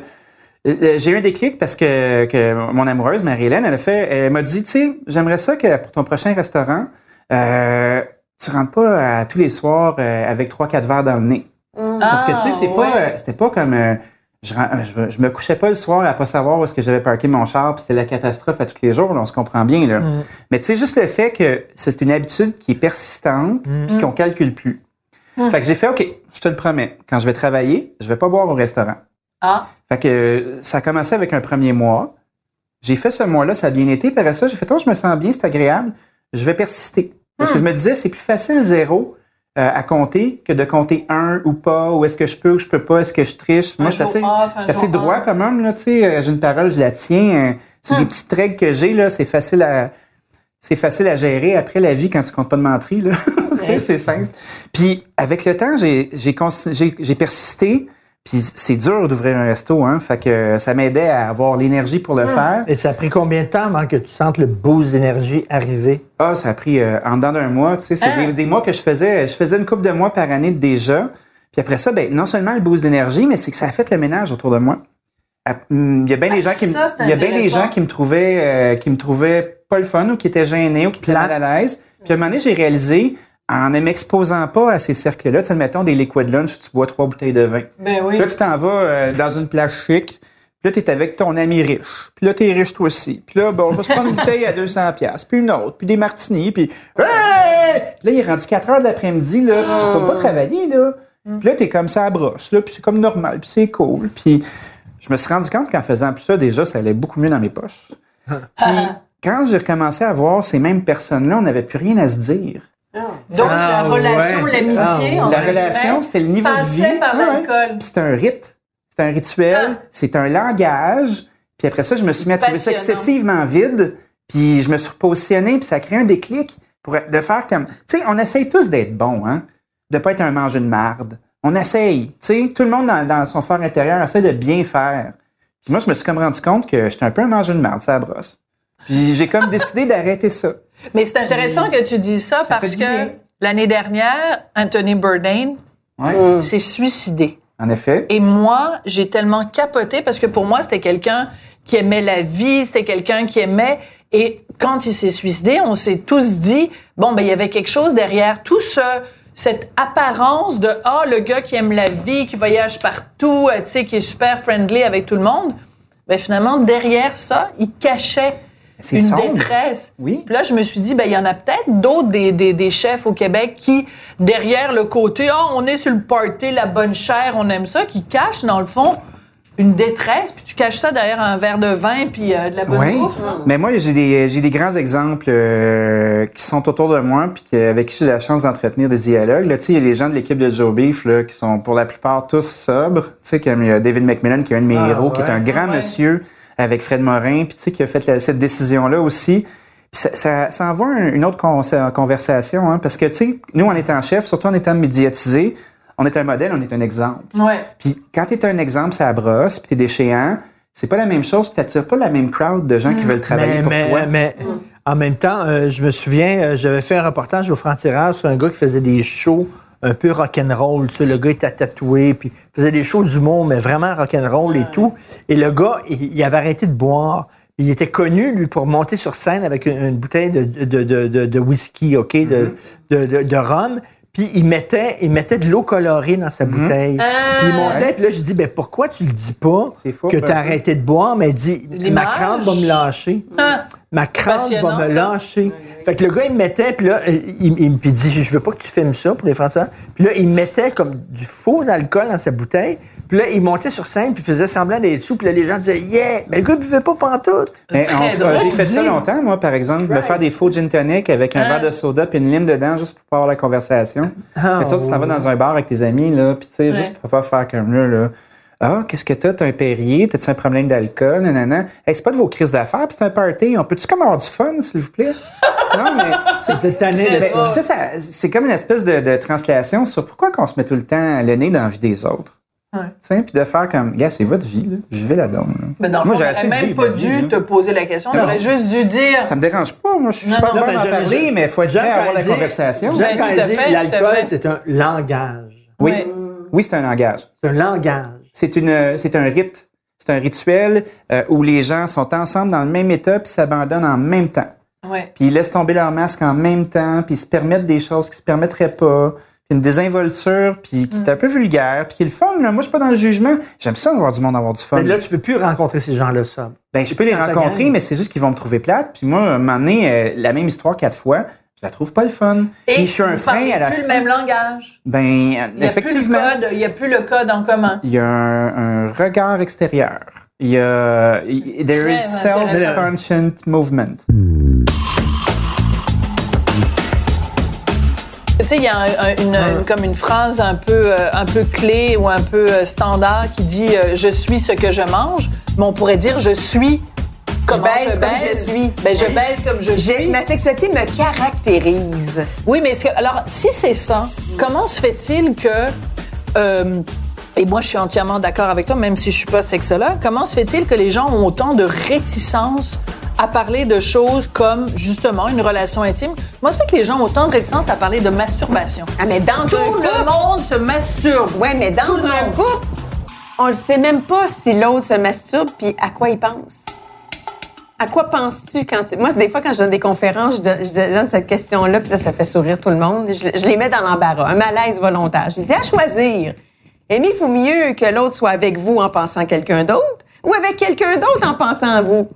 euh, j'ai eu un déclic parce que, que mon amoureuse, Marie-Hélène, elle a fait, elle m'a dit, tu sais, j'aimerais ça que pour ton prochain restaurant, euh, tu rentres pas à tous les soirs euh, avec trois, quatre verres dans le nez. Parce que, tu sais, c'est Ah, pas, euh, c'était pas comme, euh, je, ren- je, je me couchais pas le soir à pas savoir où est-ce que j'avais parqué mon char, puis c'était la catastrophe à tous les jours, là, on se comprend bien, là. Mais tu sais, juste le fait que c'est une habitude qui est persistante, puis qu'on calcule plus. Fait que j'ai fait, OK, je te le promets, quand je vais travailler, je vais pas boire au restaurant. Ah. Fait que euh, ça a commencé avec un premier mois. J'ai fait ce mois-là, ça a bien été. Puis après ça, j'ai fait, oh, je me sens bien, c'est agréable. Je vais persister. Parce que je me disais, c'est plus facile zéro euh, à compter que de compter un ou pas, ou est-ce que je peux ou je peux pas, est-ce que je triche. Moi, je suis assez, off, un je suis assez droit quand même, là, tu sais. euh, J'ai une parole, je la tiens. euh, C'est des petites règles que j'ai, là. C'est facile à, c'est facile à gérer après la vie quand tu comptes pas de menterie, là. *laughs* Sais, c'est simple. Puis avec le temps, j'ai j'ai j'ai persisté. Puis c'est dur d'ouvrir un resto, hein. Fait que ça m'aidait à avoir l'énergie pour le faire. Et ça a pris combien de temps avant que tu sentes le boost d'énergie arriver? Ah, ça a pris euh, en dedans d'un mois. Tu sais, c'est Ah. des, des mois que je faisais. Je faisais une couple de mois par année déjà. Puis après ça, ben non seulement le boost d'énergie, mais c'est que ça a fait le ménage autour de moi. Ah, hum, Il y a bien des Ah, gens qui ça, il y a bien des gens qui me trouvaient euh, qui me trouvaient pas le fun ou qui étaient gênés ou qui étaient mal à l'aise. Puis à un moment donné, j'ai réalisé en ne m'exposant pas à ces cercles-là, tu sais, admettons des liquid lunch tu bois trois bouteilles de vin. Ben oui. Puis là, tu t'en vas euh, dans une place chic. Puis là, t'es avec ton ami riche. Puis là, t'es riche toi aussi. Puis là, bon, on va se prendre une bouteille à 200 pièces, puis une autre, puis des martinis, puis Hey! Puis là, il est rendu 4 heures de l'après-midi, là, puis tu retournes pas travailler, là. Puis là, t'es comme ça à brosse, là, puis c'est comme normal, puis c'est cool. Puis je me suis rendu compte qu'en faisant plus ça, déjà, ça allait beaucoup mieux dans mes poches. Puis quand j'ai recommencé à voir ces mêmes personnes-là, on n'avait plus rien à se dire. Donc, Ah, la relation, ouais. l'amitié, Ah, La relation, c'était le niveau de vie. par ouais. c'est un rite, c'est un rituel, Ah. c'est un langage. Puis après ça, je me suis mis à trouver ça excessivement vide. Puis je me suis repositionné, puis ça a créé un déclic pour de faire comme... Tu sais, on essaye tous d'être bon, hein? De pas être un manger de marde. On essaye, tu sais. Tout le monde dans, dans son fort intérieur essaie de bien faire. Puis moi, je me suis comme rendu compte que j'étais un peu un manger de marde, ça brosse. Puis j'ai comme *laughs* décidé d'arrêter ça. Mais c'est intéressant que tu dises ça, Ça parce que l'année dernière, Anthony Bourdain Ouais, s'est suicidé. en effet. Et moi, j'ai tellement capoté parce que pour moi, c'était quelqu'un qui aimait la vie, c'était quelqu'un qui aimait. Et quand il s'est suicidé, on s'est tous dit, bon, ben, il y avait quelque chose derrière tout ce, cette apparence de, ah, le gars qui aime la vie, qui voyage partout, euh, tu sais, qui est super friendly avec tout le monde. Ben, finalement, derrière ça, il cachait une sombre. détresse. Oui. Puis là, je me suis dit, ben, il y en a peut-être d'autres des, des, des chefs au Québec qui, derrière le côté, oh, on est sur le party, la bonne chair, on aime ça, qui cachent, dans le fond, une détresse, puis tu caches ça derrière un verre de vin, puis euh, de la bonne Oui. bouffe. Mais moi, j'ai des, j'ai des grands exemples euh, qui sont autour de moi, puis que- avec qui j'ai la chance d'entretenir des dialogues. Là, tu sais, il y a les gens de l'équipe de Joe Beef là, qui sont pour la plupart tous sobres. Tu sais, comme il y a David McMillan, qui est un de mes Ah, héros, qui est un grand Ouais. monsieur avec Fred Morin, puis tu sais, qui a fait la- cette décision-là aussi. Ça, ça, ça envoie un- une autre con- conversation, hein, parce que, tu sais, nous, en étant chef, surtout en étant médiatisé, on est un modèle, on est un exemple. Ouais. Puis quand t'es un exemple, ça brosse, puis t'es déchéant, c'est pas la même chose, puis t'attires pas la même crowd de gens qui veulent travailler mais, pour mais, toi. mais en même temps, euh, je me souviens, euh, j'avais fait un reportage au franc-tirage sur un gars qui faisait des shows un peu rock'n'roll. Tu sais, le gars était tatoué, puis il faisait des shows d'humour, mais vraiment rock'n'roll et tout. Et le gars, il, il avait arrêté de boire. Il était connu, lui, pour monter sur scène avec une, une bouteille de, de, de, de, de whisky, OK, de, de, de, de rhum. Puis il mettait, il mettait de l'eau colorée dans sa bouteille. Puis il montait, puis là, je dis, ben pourquoi tu le dis pas C'est faux, que ben, tu as arrêté de boire? Mais il dit, ma crampe va me lâcher. Ah, Ma crampe va me ça. lâcher. Fait que le gars, il me mettait, puis là, il, il me puis il dit, je veux pas que tu filmes ça pour les Français. Puis là, il mettait comme du faux alcool dans sa bouteille. Puis là, il montait sur scène, puis il faisait semblant d'être sous. Puis là, les gens disaient, yeah! Mais le gars, il buvait pas pantoute. Mais Très on- drôle. J'ai fait ça longtemps, moi, par exemple, de faire des faux gin tonic avec un Hein? verre de soda puis une lime dedans juste pour pas avoir la conversation. Ah, Fait que ça, tu t'en vas dans un bar avec tes amis, là, puis tu sais, juste pour pas faire comme là, là. Ah, qu'est-ce que t'as? T'as un Perrier? T'as-tu un problème d'alcool? Nanana. Hey, c'est pas de vos crises d'affaires, puis c'est un party. On peut-tu comme avoir du fun, s'il vous plaît? *laughs* non, mais c'est de Mais ça. ça, ça- c'est comme une espèce de, de translation sur pourquoi qu'on se met tout le temps le nez dans la vie des autres. Ouais. Tu sais, puis de faire comme, gars, c'est votre vie, là. Vivez la donne. là. mais dans le Moi, de même pas vie, dû te poser la question. On Non, aurait non. juste dû dire. Ça me dérange pas. Moi, je suis pas j'aime- parler, mais il faut être prêt à avoir la conversation. Ben, quand l'alcool, c'est un langage. Oui. Oui, c'est un langage. C'est un langage. C'est une, c'est un rite. C'est un rituel euh, où les gens sont ensemble dans le même état puis s'abandonnent en même temps. Ouais. Puis ils laissent tomber leur masque en même temps, puis ils se permettent des choses qui se permettraient pas. Puis une désinvolture, puis qui est un peu vulgaire, puis qui est le fun. Là. Moi, je suis pas dans le jugement. J'aime ça voir du monde avoir du fun. Mais là, tu peux plus rencontrer ces gens-là ça. Ben, je peux les rencontrer, mais c'est juste qu'ils vont me trouver plate. Puis moi, à un moment donné, euh, la même histoire quatre fois, la trouve pas le fun. Et je suis un frein à la plus fin. le même langage. Ben, Il effectivement, plus le code. Il y a plus le code en commun. il y a un, un regard extérieur. Il y a, il- there is self-conscient movement. Tu sais, il y a un- un- une, une- comme une phrase un peu, euh, un peu clé ou un peu euh, standard qui dit euh, Je suis ce que je mange. Mais on pourrait dire Je suis Comment je baise comme je suis. Ben, je baise comme je suis. ma sexualité me caractérise. Oui, mais que- alors, si c'est ça, comment se fait-il que. euh, et moi, je suis entièrement d'accord avec toi, même si je suis pas sexologue. Comment se fait-il que les gens ont autant de réticence à parler de choses comme, justement, une relation intime? Se fait que les gens ont autant de réticence à parler de masturbation? Ah, mais dans Tout le couple, monde se masturbe. ouais, mais dans Tout le monde. couple, on le sait même pas si l'autre se masturbe puis à quoi il pense. À quoi penses-tu quand tu... Moi, des fois, quand je donne des conférences, je donne, je donne cette question-là, puis là, ça fait sourire tout le monde. Je, je les mets dans l'embarras, un malaise volontaire. Je dis, à choisir. Aimez-vous mieux que l'autre soit avec vous en pensant à quelqu'un d'autre ou avec quelqu'un d'autre en pensant à vous?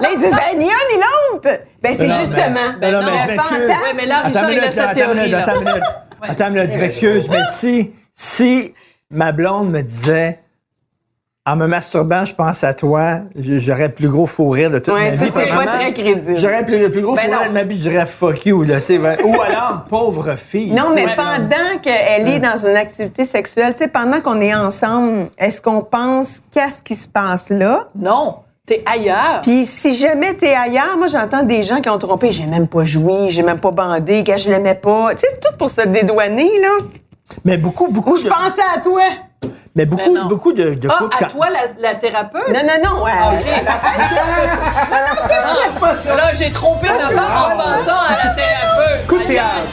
Là, ils disent, ben, ni un ni l'autre. Ben, c'est justement Ben non, mais fantasme. Oui, là, Richard, il a sa théorie. attends je m'excuse, mais si, si ma blonde me disait, en me masturbant, je pense à toi, j'aurais le plus gros fou rire de toute Ouais, ma ça, vie. c'est pas probablement. très crédible. J'aurais le plus, le plus gros Ben fou rire non. de ma vie, je dirais fuck you, là, tu sais. ben- Ou alors, *laughs* pauvre fille. Non, mais pendant qu'elle est dans une activité sexuelle, tu sais, pendant qu'on est ensemble, est-ce qu'on pense qu'à ce qui se passe là? Non, t'es ailleurs. Puis si jamais t'es ailleurs, moi j'entends des gens qui ont trompé, j'ai même pas joui, j'ai même pas bandé, que je l'aimais pas. Tu sais, tout pour se dédouaner, là. Mais beaucoup, beaucoup, Je pensais à toi. Mais beaucoup, Ben non. beaucoup de, de Ah, couples. à quand- toi, la, la thérapeute? Non, non, non. ouais. Là, j'ai trompé ma part en pensant à la thérapeute. Coup de théâtre.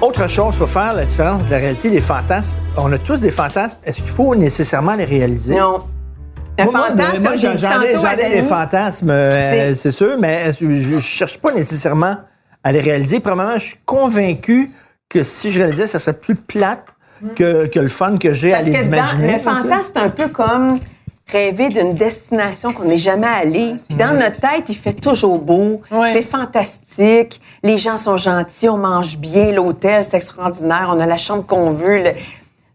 Autre chose, il faut faire la différence entre la réalité et les fantasmes. On a tous des fantasmes. Est-ce qu'il faut nécessairement les réaliser? Non. Moi, moi, fantasme, moi, j'en ai, des fantasmes, euh, C'est- sûr, mais je, je cherche pas nécessairement à les réaliser. Premièrement, je suis convaincu que si je réalisais, ça serait plus plate que, que le fun que j'ai à les que dans, imaginer. le fantasme, c'est un peu comme rêver d'une destination qu'on n'est jamais allé. Puis dans notre tête, il fait toujours beau. Ouais. C'est fantastique. Les gens sont gentils, on mange bien, l'hôtel, c'est extraordinaire, on a la chambre qu'on veut. le-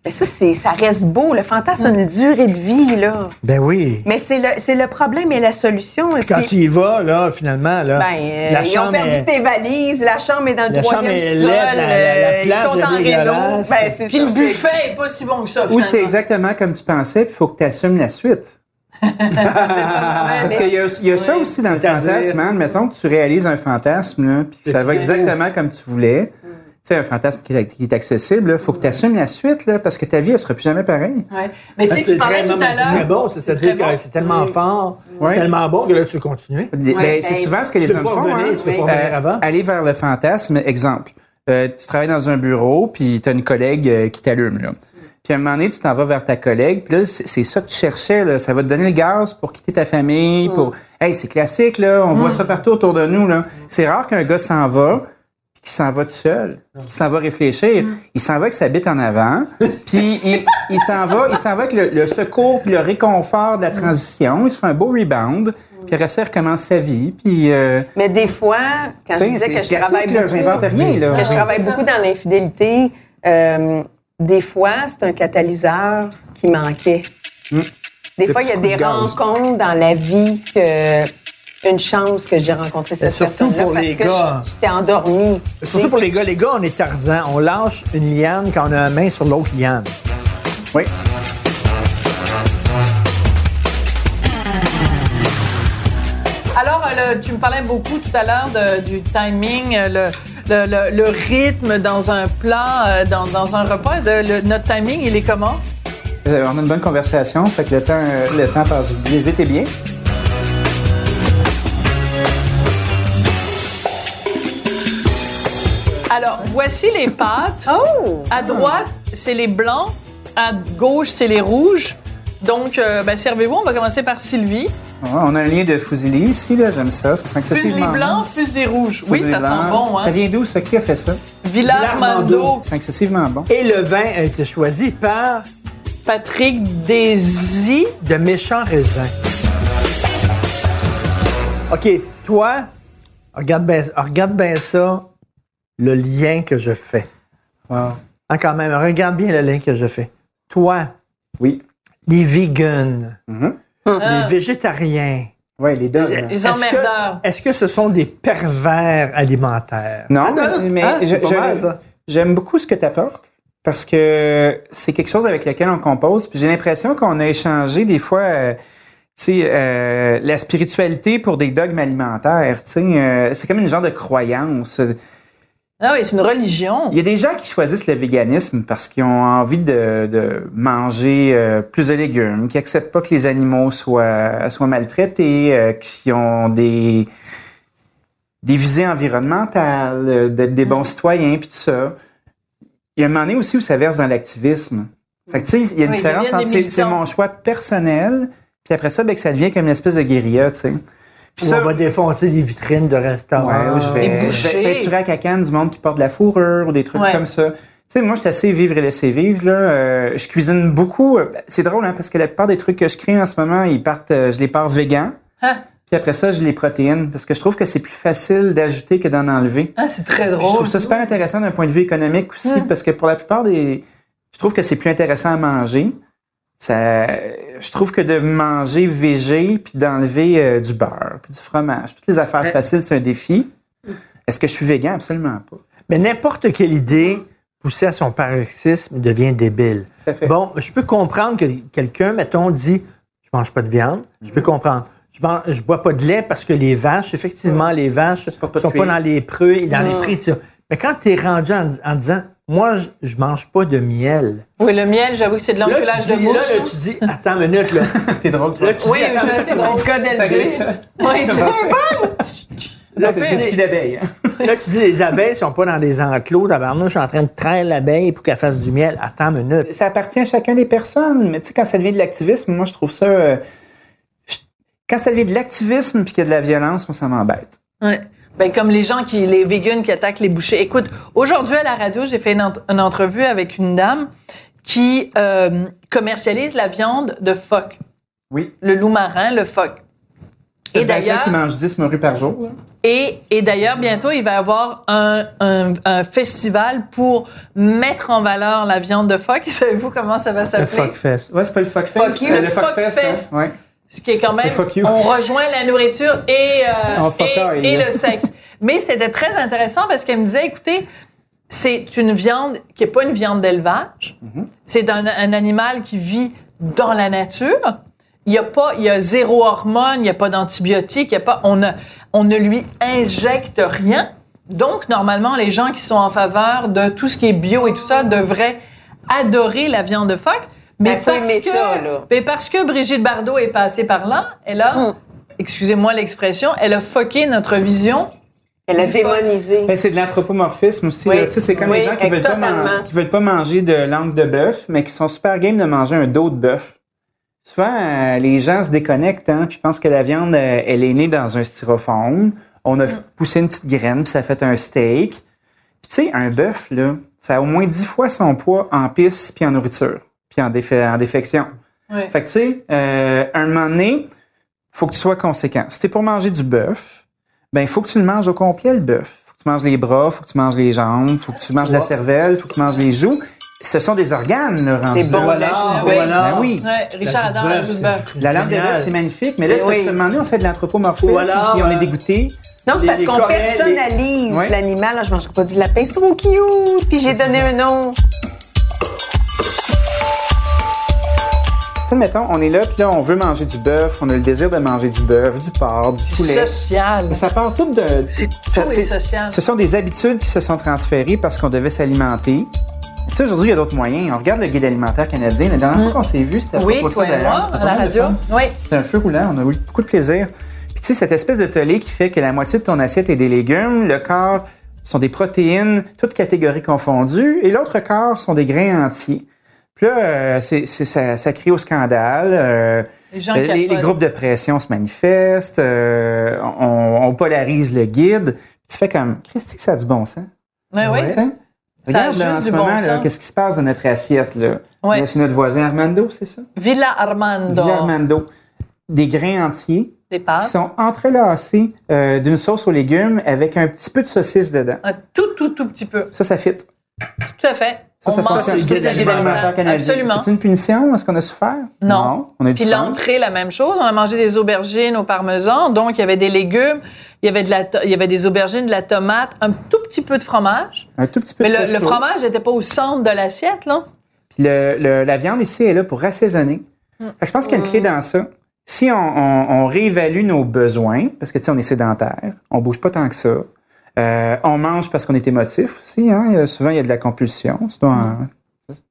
Mais ça, c'est, ça reste beau. Le fantasme a une durée de vie, là. Ben oui. Mais c'est le, c'est le problème et la solution. Quand tu y vas, là, finalement, là, ben, euh, la ils ont chambre perdu est- tes valises, la chambre est dans le La troisième est sol, laide, la- la- la euh, ils sont en réno. Ben, c'est Puis ça, le buffet est pas si bon que ça, Ou c'est exactement comme tu pensais, puis il faut que tu assumes la suite. *laughs* Parce qu'il y a, il y a ça aussi dans le fantasme. Hein? Mettons que tu réalises un fantasme, là, puis que ça va exactement comme tu voulais. Tu sais, un fantasme qui est, qui est accessible, il faut que tu assumes la suite, là, parce que ta vie, elle sera plus jamais pareille. Ouais. Mais tu sais, Ah, C'est tu parlais tout à C'est l'heure. bon, c'est-à-dire que c'est tellement fort, c'est tellement bon que là, tu veux continuer. Ben, c'est souvent ce que les hommes font. revenir, hein. tu peux pas Euh, avant. aller vers le fantasme, exemple. Euh, tu travailles dans un bureau, puis tu as une collègue euh, qui t'allume. Là. Puis à un moment donné, tu t'en vas vers ta collègue, puis là, c'est c'est ça que tu cherchais. Là. Ça va te donner le gaz pour quitter ta famille. pour Hey, c'est classique, là. On voit ça partout autour de nous. là. C'est rare qu'un gars s'en va, qu'il s'en va tout seul, qu'il s'en va réfléchir. Il s'en va avec sa bite en avant, *laughs* puis il, il s'en va, il s'en va avec le, le secours puis le réconfort de la transition. Il se fait un beau rebound, puis après ça, il recommence sa vie. Puis, euh, Mais des fois, quand je disais que je travaille là. beaucoup, J'invente rien, là. que je travaille beaucoup dans l'infidélité, euh, des fois, c'est un catalyseur qui manquait. Des Hmm. Le fois, il y a des rencontres dans la vie que une chance que j'ai rencontré cette surtout personne-là pour parce les que j'étais endormie. Surtout pour les gars. Les gars, on est Tarzan. On lâche une liane quand on a la main sur l'autre liane. Oui. Alors, euh, le- tu me parlais beaucoup tout à l'heure de- du timing, euh, le, le, le- le rythme dans un plat, euh, dans, dans un repas. De, le- notre timing, il est comment? On a une bonne conversation, fait que le temps, le temps passe bien- vite et bien. Voici les pâtes. *laughs* Oh! À droite, c'est les blancs. À gauche, c'est les rouges. Donc, euh, ben, servez-vous. On va commencer par Sylvie. Ouais, on a un lien de fusilli ici, là. J'aime ça. Ça sent excessivement blancs, plus des rouges. Oui, Fusilli ça blanc. sent bon. Ça Hein? vient d'où, ça? Qui a fait ça? Villarmando. C'est excessivement bon. Et le vin a été choisi par Patrick Désy. de méchants raisins. OK, toi, regarde bien regarde bien ça, le lien que je fais. Wow. Hein, quand même, regarde bien le lien que je fais. Toi, Oui. les vegans, Mhm. les végétariens, Ouais, les deux. Les est-ce emmerdeurs. que, est-ce que ce sont des pervers alimentaires? Non, Ah, mais, mais je- c'est pas je- mal, ça. j'aime beaucoup ce que tu apportes. parce que c'est quelque chose avec lequel on compose. Puis j'ai l'impression qu'on a échangé des fois, euh, tu sais, euh, la spiritualité pour des dogmes alimentaires. Tu sais, euh, c'est comme une genre de croyance. Ah oui, c'est une religion. Il y a des gens qui choisissent le véganisme parce qu'ils ont envie de, de manger euh, plus de légumes, qui acceptent pas que les animaux soient, soient maltraités, euh, qui ont des, des visées environnementales, euh, d'être des bons citoyens, puis tout ça. Il y a un moment donné aussi où ça verse dans l'activisme. Fait que, tu sais, il y a une Oui, différence entre c'est mon choix personnel, puis après ça, ben, que ça devient comme une espèce de guérilla, tu sais. Puis Ou ça, on va défoncer des vitrines de restaurants. Ouais, ou je vais, je peinturer à cacane du monde qui porte de la fourrure ou des trucs Ouais. comme ça. Tu sais, moi, je suis assez vivre et laisser vivre. Là. Euh, je cuisine beaucoup. Euh, C'est drôle, hein, parce que la plupart des trucs que je crée en ce moment, ils partent, euh, je les pars végan. Ah. Puis après ça, je les protéines parce que je trouve que c'est plus facile d'ajouter que d'en enlever. Ah, c'est très Puis Je drôle. trouve ça super intéressant d'un point de vue économique aussi Mm. parce que pour la plupart des... Je trouve que c'est plus intéressant à manger. Ça, je trouve que de manger végé puis d'enlever euh, du beurre puis du fromage, toutes les affaires faciles, c'est un défi. Est-ce que je suis végan? Absolument pas. Mais n'importe quelle idée poussée à son paroxysme devient débile. Tout à fait. Bon, je peux comprendre que quelqu'un, mettons, dit je mange pas de viande. Je Mhm. peux comprendre. Je, mange, je bois pas de lait parce que les vaches, effectivement, les vaches de sont pas dans les preux et dans les Mm. prix. Mais quand tu es rendu en, en disant moi, je, je mange pas de miel. Oui, le miel, j'avoue que c'est de Là, l'enculage de dis, mouche. là, là, hein. tu dis attends une minute, là. *laughs* T'es drôle, toi. Là, tu Oui, dis, je assez drôle. Cas d'elle ça. Oui, c'est Là, Le c'est cul d'abeille. hein. *laughs* Là, tu dis, les abeilles sont pas dans des enclos. Tabarnouche, je suis en train de traire l'abeille pour qu'elle fasse du miel. Attends une minute. Ça appartient à chacun des personnes. Mais tu sais, quand ça devient de l'activisme, moi, je trouve ça... euh, je- Quand ça devient de l'activisme puis qu'il y a de la violence, moi, ça m'embête. Ouais. Ben, comme les gens qui, les vegans qui attaquent les bouchers. Écoute, aujourd'hui à la radio, j'ai fait une, ent- une entrevue avec une dame qui euh, commercialise la viande de phoque. Oui. Le loup marin, le phoque. Et d'ailleurs, qui mange 10 morues par jour. là. et, et d'ailleurs, bientôt, il va y avoir un, un, un festival pour mettre en valeur la viande de phoque. *laughs* Savez-vous comment ça va Le s'appeler? fuckfest. Ouais, c'est pas le fuck fest. Fuck you. Le fuck fuck fest. fest. hein. Ouais. Ce qui est quand même, on rejoint la nourriture et, *laughs* euh, et, le sexe. Mais c'était très intéressant parce qu'elle me disait, écoutez, c'est une viande qui est pas une viande d'élevage. Mm-hmm. C'est un, un animal qui vit dans la nature. Il y a pas, il y a zéro hormone, il n'y a pas d'antibiotiques, il y a pas, on, ne- on ne lui injecte rien. Donc, normalement, les gens qui sont en faveur de tout ce qui est bio et tout ça devraient adorer la viande de phoque. Mais Ben, parce que, ça, là. mais parce que Brigitte Bardot est passée par là, elle a, Mm. excusez-moi l'expression, elle a foqué notre vision. Elle a démonisé. Ben, c'est de l'anthropomorphisme aussi. Oui. c'est comme Oui, les gens qui veulent, pas totalement. man- qui veulent pas manger de langue de bœuf, mais qui sont super game de manger un dos de bœuf. Souvent, euh, les gens se déconnectent, hein, puis pensent que la viande, euh, elle est née dans un styrofoam. On Mm. a poussé une petite graine, puis ça fait un steak. Puis tu sais, un bœuf, là, ça a au moins dix fois son poids en pisse puis en nourriture, puis en, défe- en défection. Ouais. Fait que tu sais, euh, un moment donné, faut que tu sois conséquent. Si t'es pour manger du bœuf, ben il faut que tu le manges au complet le bœuf. Faut que tu manges les bras, faut que tu manges les jambes, faut que tu manges la cervelle, faut que tu manges les joues. Ce sont des organes, le rendu C'est bon, là. là, oui. Ben oui. Ouais, Richard adore la joue de bœuf. La langue de bœuf, c'est magnifique, mais là, Mais c'est parce oui. que moment donné, on fait de l'anthropomorphisme, alors, puis on est dégoûté. Non, c'est parce qu'on personnalise les- Ouais. l'animal. Je mangerai pas du lapin, c'est trop cute. Puis j'ai donné un nom. Sais, mettons, on est là, puis là, on veut manger du bœuf, on a le désir de manger du bœuf, du porc, du poulet. Social. Mais ça part tout de. C'est tout est social. Ce sont des habitudes qui se sont transférées parce qu'on devait s'alimenter. Tu sais, aujourd'hui, il y a d'autres moyens. On regarde le guide alimentaire canadien. La dernière fois qu'on s'est vu, c'était. Oui, toi et moi, à la radio. Oui. C'était un feu roulant. On a eu beaucoup de plaisir. Puis tu sais, cette espèce de tollé qui fait que la moitié de ton assiette est des légumes, le quart sont des protéines, toutes catégories confondues, et l'autre quart sont des grains entiers. Puis là, euh, c'est, c'est- ça, ça crie au scandale. euh, Les gens les, groupes de pression se manifestent. euh, on, on polarise le guide. Tu fais comme, Christy, ça a du bon sens. Oui, oui. Sais? Ça Regarde là, en ce bon moment, qu'est-ce qui se passe dans notre assiette là? Ouais. Là, Chez notre voisin Armando, c'est ça? Villa Armando. Villa Armando. Des grains entiers Des qui sont entrelacés euh, d'une sauce aux légumes avec un petit peu de saucisse dedans. Un tout, tout, tout petit peu. Ça, ça fit. Tout à fait. Ça, ça ça, c'est le guide alimentaire canadien. Absolument. C'est une punition? Est-ce qu'on a souffert? Non. On a eu Puis l'entrée, la même chose. On a mangé des aubergines au parmesan, donc il y avait des légumes. il y avait de la, il y avait des aubergines, de la tomate, un tout petit peu de fromage. Un tout petit peu Mais de le, le fromage n'était pas au centre de l'assiette, là. Puis le- le- la viande ici est là pour assaisonner. Fait que je pense qu'il y a une clé dans ça. Si on, on- on réévalue nos besoins, parce que tu sais, on est sédentaire, on bouge pas tant que ça. Euh, on mange parce qu'on est émotif aussi. Hein? Souvent, il y a de la compulsion.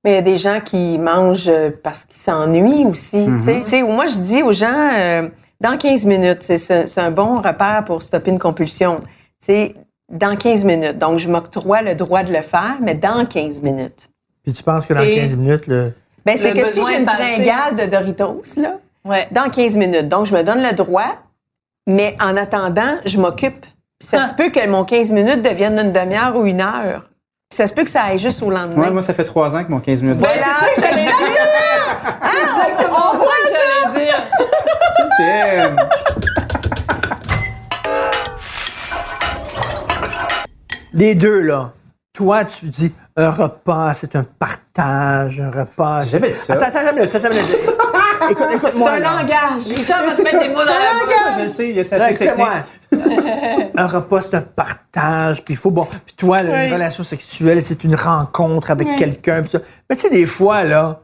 Mais il y a des gens qui mangent euh, parce qu'ils s'ennuient aussi. tu sais. Tu sais, ou moi, je dis aux gens, euh, dans 15 minutes, c'est un bon repère pour stopper une compulsion. Tu sais, dans 15 minutes. Donc, je m'octroie le droit de le faire, mais dans 15 minutes. Puis tu penses que dans Et- 15 minutes, le... Ben, c'est Le que si j'ai une fringale de Doritos, là, Ouais. dans 15 minutes. Donc, je me donne le droit, mais en attendant, je m'occupe. Puis ça Ah. se peut que mon 15 minutes devienne une demi-heure ou une heure. Puis ça se peut que ça aille juste au lendemain. Ouais, moi, ça fait trois ans que mon 15 minutes. Ben, c'est ça que j'allais dire! C'est exactement ça que j'allais dire! J'aime. Les deux, là. Toi, tu dis, un repas, c'est un partage, un repas. J'ai jamais dit ça. Attends, attends, attends, attends. Écoute, C'est écoute-moi. un là. langage. Les gens vont se mettre des mots dans la bouche. Je sais, il y a technique. *laughs* *laughs* un repas, c'est un partage, puis il faut, bon, puis toi, là, une relation sexuelle, c'est une rencontre avec quelqu'un, puis ça. Mais tu sais, des fois, là,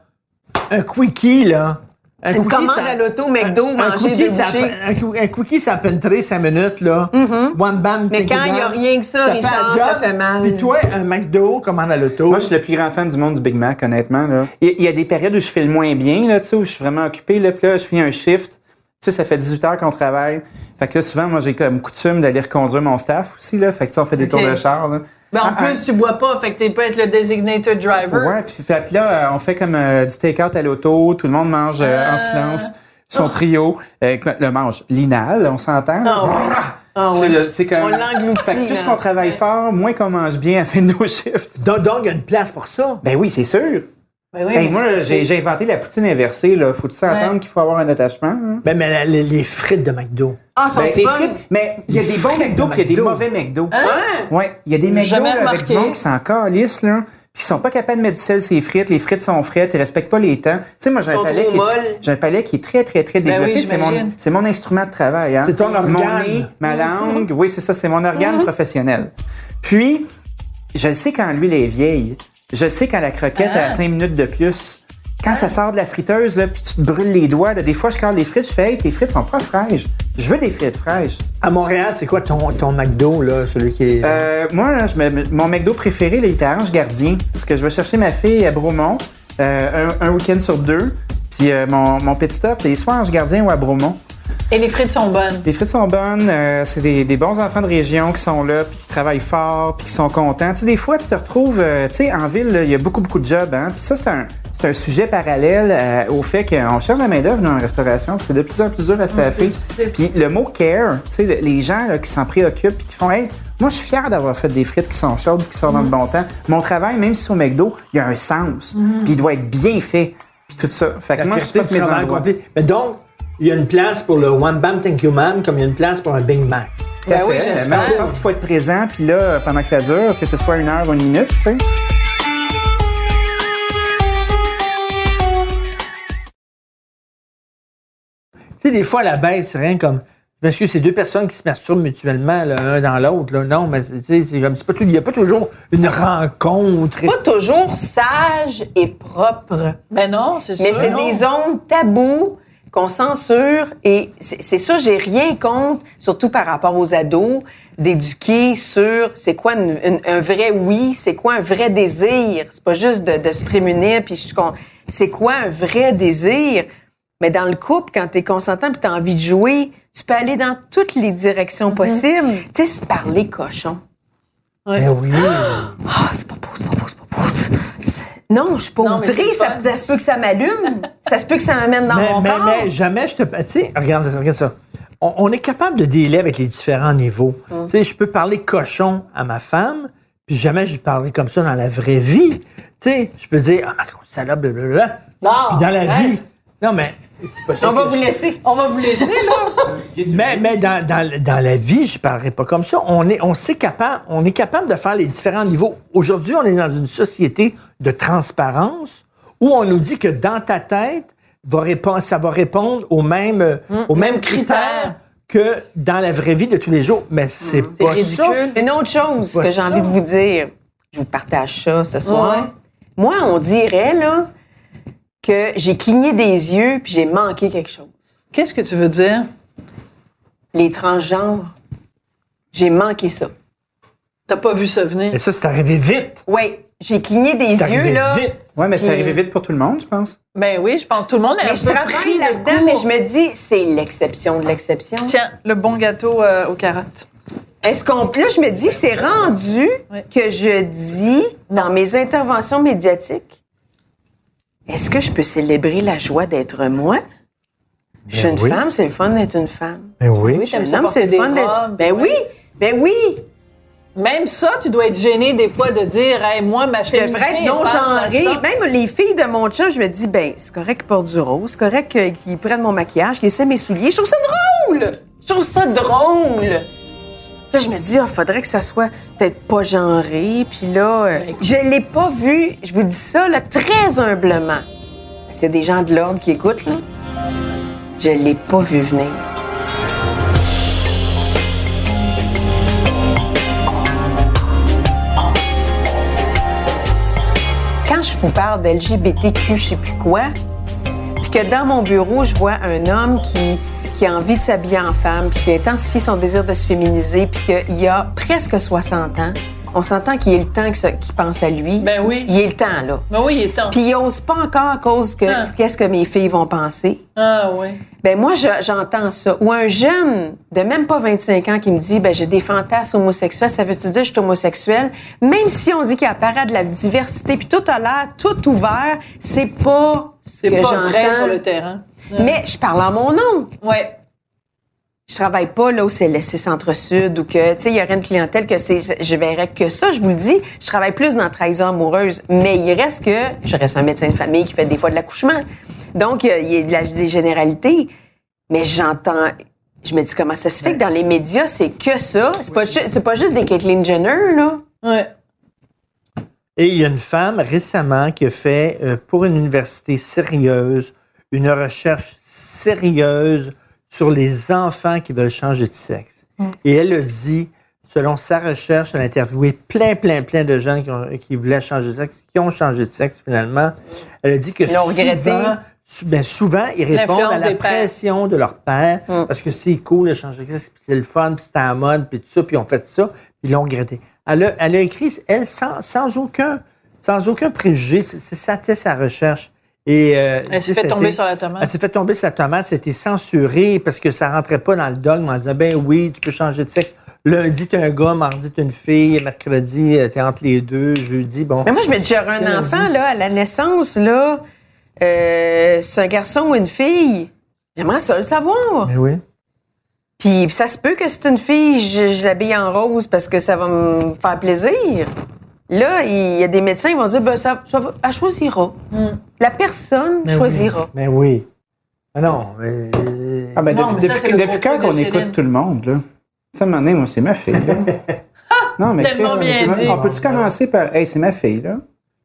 un quickie, là. Un Une quickie, commande ça- à l'auto, McDo, un manger quickie, deux ça un, un quickie, ça peut entrer cinq minutes, là. One bam, Mais quand il y a rien que ça, fait Richard, un job. ça fait mal. Puis toi, un McDo, commande à l'auto? Moi, je suis le plus grand fan du monde du Big Mac, honnêtement. Là. Il, y a- il y a des périodes où je fais le moins bien, là, tu sais, où je suis vraiment occupé. Là, puis là, je finis un shift. Tu sais, ça fait 18 heures qu'on travaille. Fait que là, souvent, moi, j'ai comme coutume d'aller reconduire mon staff aussi. Là. Fait que tu sais, on fait des tours de char. Là. Mais en Ah, plus, tu bois pas, fait que tu peux être le designated driver. Ouais, puis fait, puis là, euh, on fait comme euh, du take-out à l'auto. Tout le monde mange euh, en silence. Son trio. Euh, le mange linal, on s'entend. Ah ouais. Ah là, c'est comme- On l'engloutit, Fait que plus qu'on travaille fort, moins qu'on mange bien à la fin de nos shifts. Donc, il y a une place pour ça. Ben oui, c'est sûr. Ben oui, Hey, mais moi, j'ai inventé la poutine inversée. Là. Faut-tu s'entendre Ouais. qu'il faut avoir un attachement? hein? Ben, mais la- les, les frites de McDo. Ah, sont Ben, les frites, mais il y a des bons McDo de puis il y a des mauvais McDo. Hein? Ouais, il y a des McDo là, avec du monde qui sont encore lisses, là, puis qui sont pas capables de mettre du sel sur les frites. Les frites sont frites, ils respectent pas les temps. Tu sais, moi, j'ai un, palais qui est, un palais qui est très, très, très Ben développé. oui, c'est, mon, j'imagine. c'est mon instrument de travail. Hein. C'est ton organe. Mon nez, ma langue, oui, c'est ça, c'est mon organe Mhm. professionnel. Puis, je le sais quand l'huile est vieille. Je sais quand la croquette Ah. a 5 minutes de plus. Quand ça sort de la friteuse, là, puis tu te brûles les doigts, là, des fois, je carre les frites, je fais, hey, tes frites sont pas fraîches. Je veux des frites fraîches. À Montréal, c'est quoi ton, ton McDo, là, celui qui est. Euh, moi, là, je me- mon McDo préféré, là, il était à Ange Gardien. Parce que je vais chercher ma fille à Bromont euh, un, un week-end sur deux. Puis euh, mon, mon petit stop, il est soit à Ange Gardien ou à Bromont. Et les frites sont bonnes? Les frites sont bonnes. euh, c'est des, des bons enfants de région qui sont là, puis qui travaillent fort, puis qui sont contents. Tu sais, des fois, tu te retrouves, euh, tu sais, en ville, il y a beaucoup, beaucoup de jobs. Hein? Puis ça, c'est un, c'est un sujet parallèle euh, au fait qu'on cherche la main-d'œuvre dans la restauration. puis C'est de plus en plus dur à se staffer. Puis le mot care, tu sais, le- les gens là, qui s'en préoccupent, puis qui font, hey, moi, je suis fier d'avoir fait des frites qui sont chaudes, qui sont dans le bon temps. Mon travail, même si c'est au McDo, il y a un sens, puis il doit être bien fait, puis tout ça. Fait que La moi, je du mes endroits. Mais donc, il y a une place pour le One Bam Thank You Man comme il y a une place pour un Big Mac. Tout Ben oui, j'espère. Mais je pense qu'il faut être présent, puis là, pendant que ça dure, que ce soit une heure ou une minute, tu sais. Tu sais, des fois, la bête, c'est rien comme. Parce que c'est deux personnes qui se masturbent mutuellement, là, un dans l'autre. là. Non, mais tu sais, c'est comme. c'est pas tout- Il n'y a pas toujours une rencontre. Pas toujours sage et propre. Ben non, c'est Mais sûr. c'est non. des zones tabous qu'on censure et c'est ça, j'ai rien contre, surtout par rapport aux ados, d'éduquer sur c'est quoi une- une- un vrai oui, c'est quoi un vrai désir. C'est pas juste de, de se prémunir, puis c'est quoi un vrai désir? Mais dans le couple, quand tu es consentant puis tu as envie de jouer, tu peux aller dans toutes les directions possibles. Tu sais, se parler cochon. Ben oui. Ah, c'est pas beau, c'est pas beau, c'est pas beau. Non, je suis pas Non, outrée, ça, se peut que ça m'allume, ça se peut que ça m'amène dans mais, mon mais, corps. mais jamais je te. Tu sais, regarde, ça, regarde ça. On, on est capable de dealer avec les différents niveaux. Hum. Tu sais, je peux parler cochon à ma femme, puis jamais je parlerai comme ça dans la vraie vie. Tu sais, je peux dire, ah, ma grosse salope, blablabla. Non, Puis dans la ouais. vie. Non, mais. On va vous laisser. On va vous laisser, là. *laughs* Mais, mais dans, dans- dans la vie, je ne parlerai pas comme ça. On est, on, capable, on est capable de faire les différents niveaux. Aujourd'hui, on est dans une société de transparence où on nous dit que dans ta tête, va répondre, ça va répondre aux mêmes, aux mêmes critères critères. que dans la vraie vie de tous les jours. Mais c'est C'est pas ridicule. ça. Une autre chose que j'ai envie de vous dire, je vous partage ça ce soir. Ouais. Moi, on dirait là que j'ai cligné des yeux puis j'ai manqué quelque chose. Qu'est-ce que tu veux dire? Les transgenres, j'ai manqué ça. T'as pas vu ça venir? Et ça, c'est arrivé vite. Oui, j'ai cligné des C'est yeux arrivé là. vite. Ouais, mais c'est Puis- arrivé vite pour tout le monde, je pense. Ben oui, je pense que tout le monde est Mais un je peu travaille là-dedans, mais je me dis, c'est l'exception de l'exception. Tiens, le bon gâteau euh, aux carottes. Est-ce qu'on. Là, je me dis, c'est rendu que je dis dans mes interventions médiatiques, est-ce que je peux célébrer la joie d'être moi? Je suis Ben une oui. femme, c'est le fun d'être une femme. Ben oui. Oui, Je suis t'aimes un ça homme, c'est le fun d'être. Ben oui, ben oui. Même ça, tu dois être gêné des fois de dire, hey, moi, ma Je devrais être non genrée. Même les filles de mon chum, je me dis, ben, c'est correct qu'ils portent du rose, c'est correct qu'ils prennent mon maquillage, qu'ils essaient mes souliers. Je trouve ça drôle! Je trouve ça drôle! Là, je me dis, il faudrait que ça soit peut-être pas genré. Puis là, euh, je l'ai pas vu, je vous dis ça là, très humblement. A des gens de l'ordre qui écoutent, là, je l'ai pas vu venir. quand je vous parle d'LGBTQ, je sais plus quoi, puis que dans mon bureau, je vois un homme qui, qui a envie de s'habiller en femme, puis qui a intensifié son désir de se féminiser, puis qu'il a presque 60 ans, on s'entend qu'il est le temps qu'il pense à lui. Ben oui. Il est le temps, là. Ben oui, il est temps. Puis il ose pas encore à cause que Ah. qu'est-ce que mes filles vont penser. Ah oui. Ben moi, je- j'entends ça. Ou un jeune de même pas 25 ans qui me dit, ben j'ai des fantasmes homosexuels, ça veut-tu dire que je suis homosexuel? Même si on dit qu'il apparaît de la diversité, puis tout a l'air tout ouvert, c'est pas ce C'est pas vrai sur le terrain. Mais je parle en mon nom. Ouais. Je travaille pas là où c'est laissé centre-sud ou que, tu sais, il y aurait une clientèle que c'est, je verrais que ça, je vous le dis. Je travaille plus dans trahison amoureuse. Mais il reste que, je reste un médecin de famille qui fait des fois de l'accouchement. Donc, il y a- il y a de la- des généralités. Mais j'entends, je me dis comment ça se fait que dans les médias, c'est que ça. C'est pas, c'est pas juste des Caitlyn Jenner, là. Ouais. Et il y a une femme récemment qui a fait euh, pour une université sérieuse une recherche sérieuse sur les enfants qui veulent changer de sexe. Et elle a dit, selon sa recherche, elle a interviewé plein, plein, plein de gens qui, ont- qui voulaient changer de sexe, qui ont changé de sexe finalement. Elle a dit que souvent, sou- ben, souvent, ils répondent à la pression de leur père parce que c'est cool de changer de sexe, puis c'est le fun, puis c'est à la mode, puis tout ça, puis ils ont fait ça, puis ils l'ont regretté. Elle a, elle a écrit, elle, sans, sans aucun, sans aucun préjugé, c'était sa recherche. Et, euh, Elle s'est fait tomber sur la tomate. Elle s'est fait tomber sur la tomate, c'était censuré parce que ça rentrait pas dans le dogme en disant, ben oui, tu peux changer de sexe. Lundi, t'es un gars, mardi, t'es une fille, mercredi, euh, t'es entre les deux, jeudi, bon. Mais moi, je me dis, j'aurais un enfant, là, à la naissance, là. Euh, c'est un garçon ou une fille. J'aimerais ça le savoir. Mais oui. Puis ça se peut que c'est une fille, je, je l'habille en rose parce que ça va me faire plaisir. Là, il y a des médecins qui vont dire, ben, ça, ça va- elle choisira. La personne Mais choisira. Oui. Mais oui. Ah non, mais... Ah ben, Non, depuis, mais ça, depuis, quand de qu'on Céline. écoute tout le monde, là? Ça, donné, moi, c'est ma fille, là. *laughs* non, mais Tellement Chris, bien on, dit. on peut-tu commencer par, hey, c'est ma fille, là?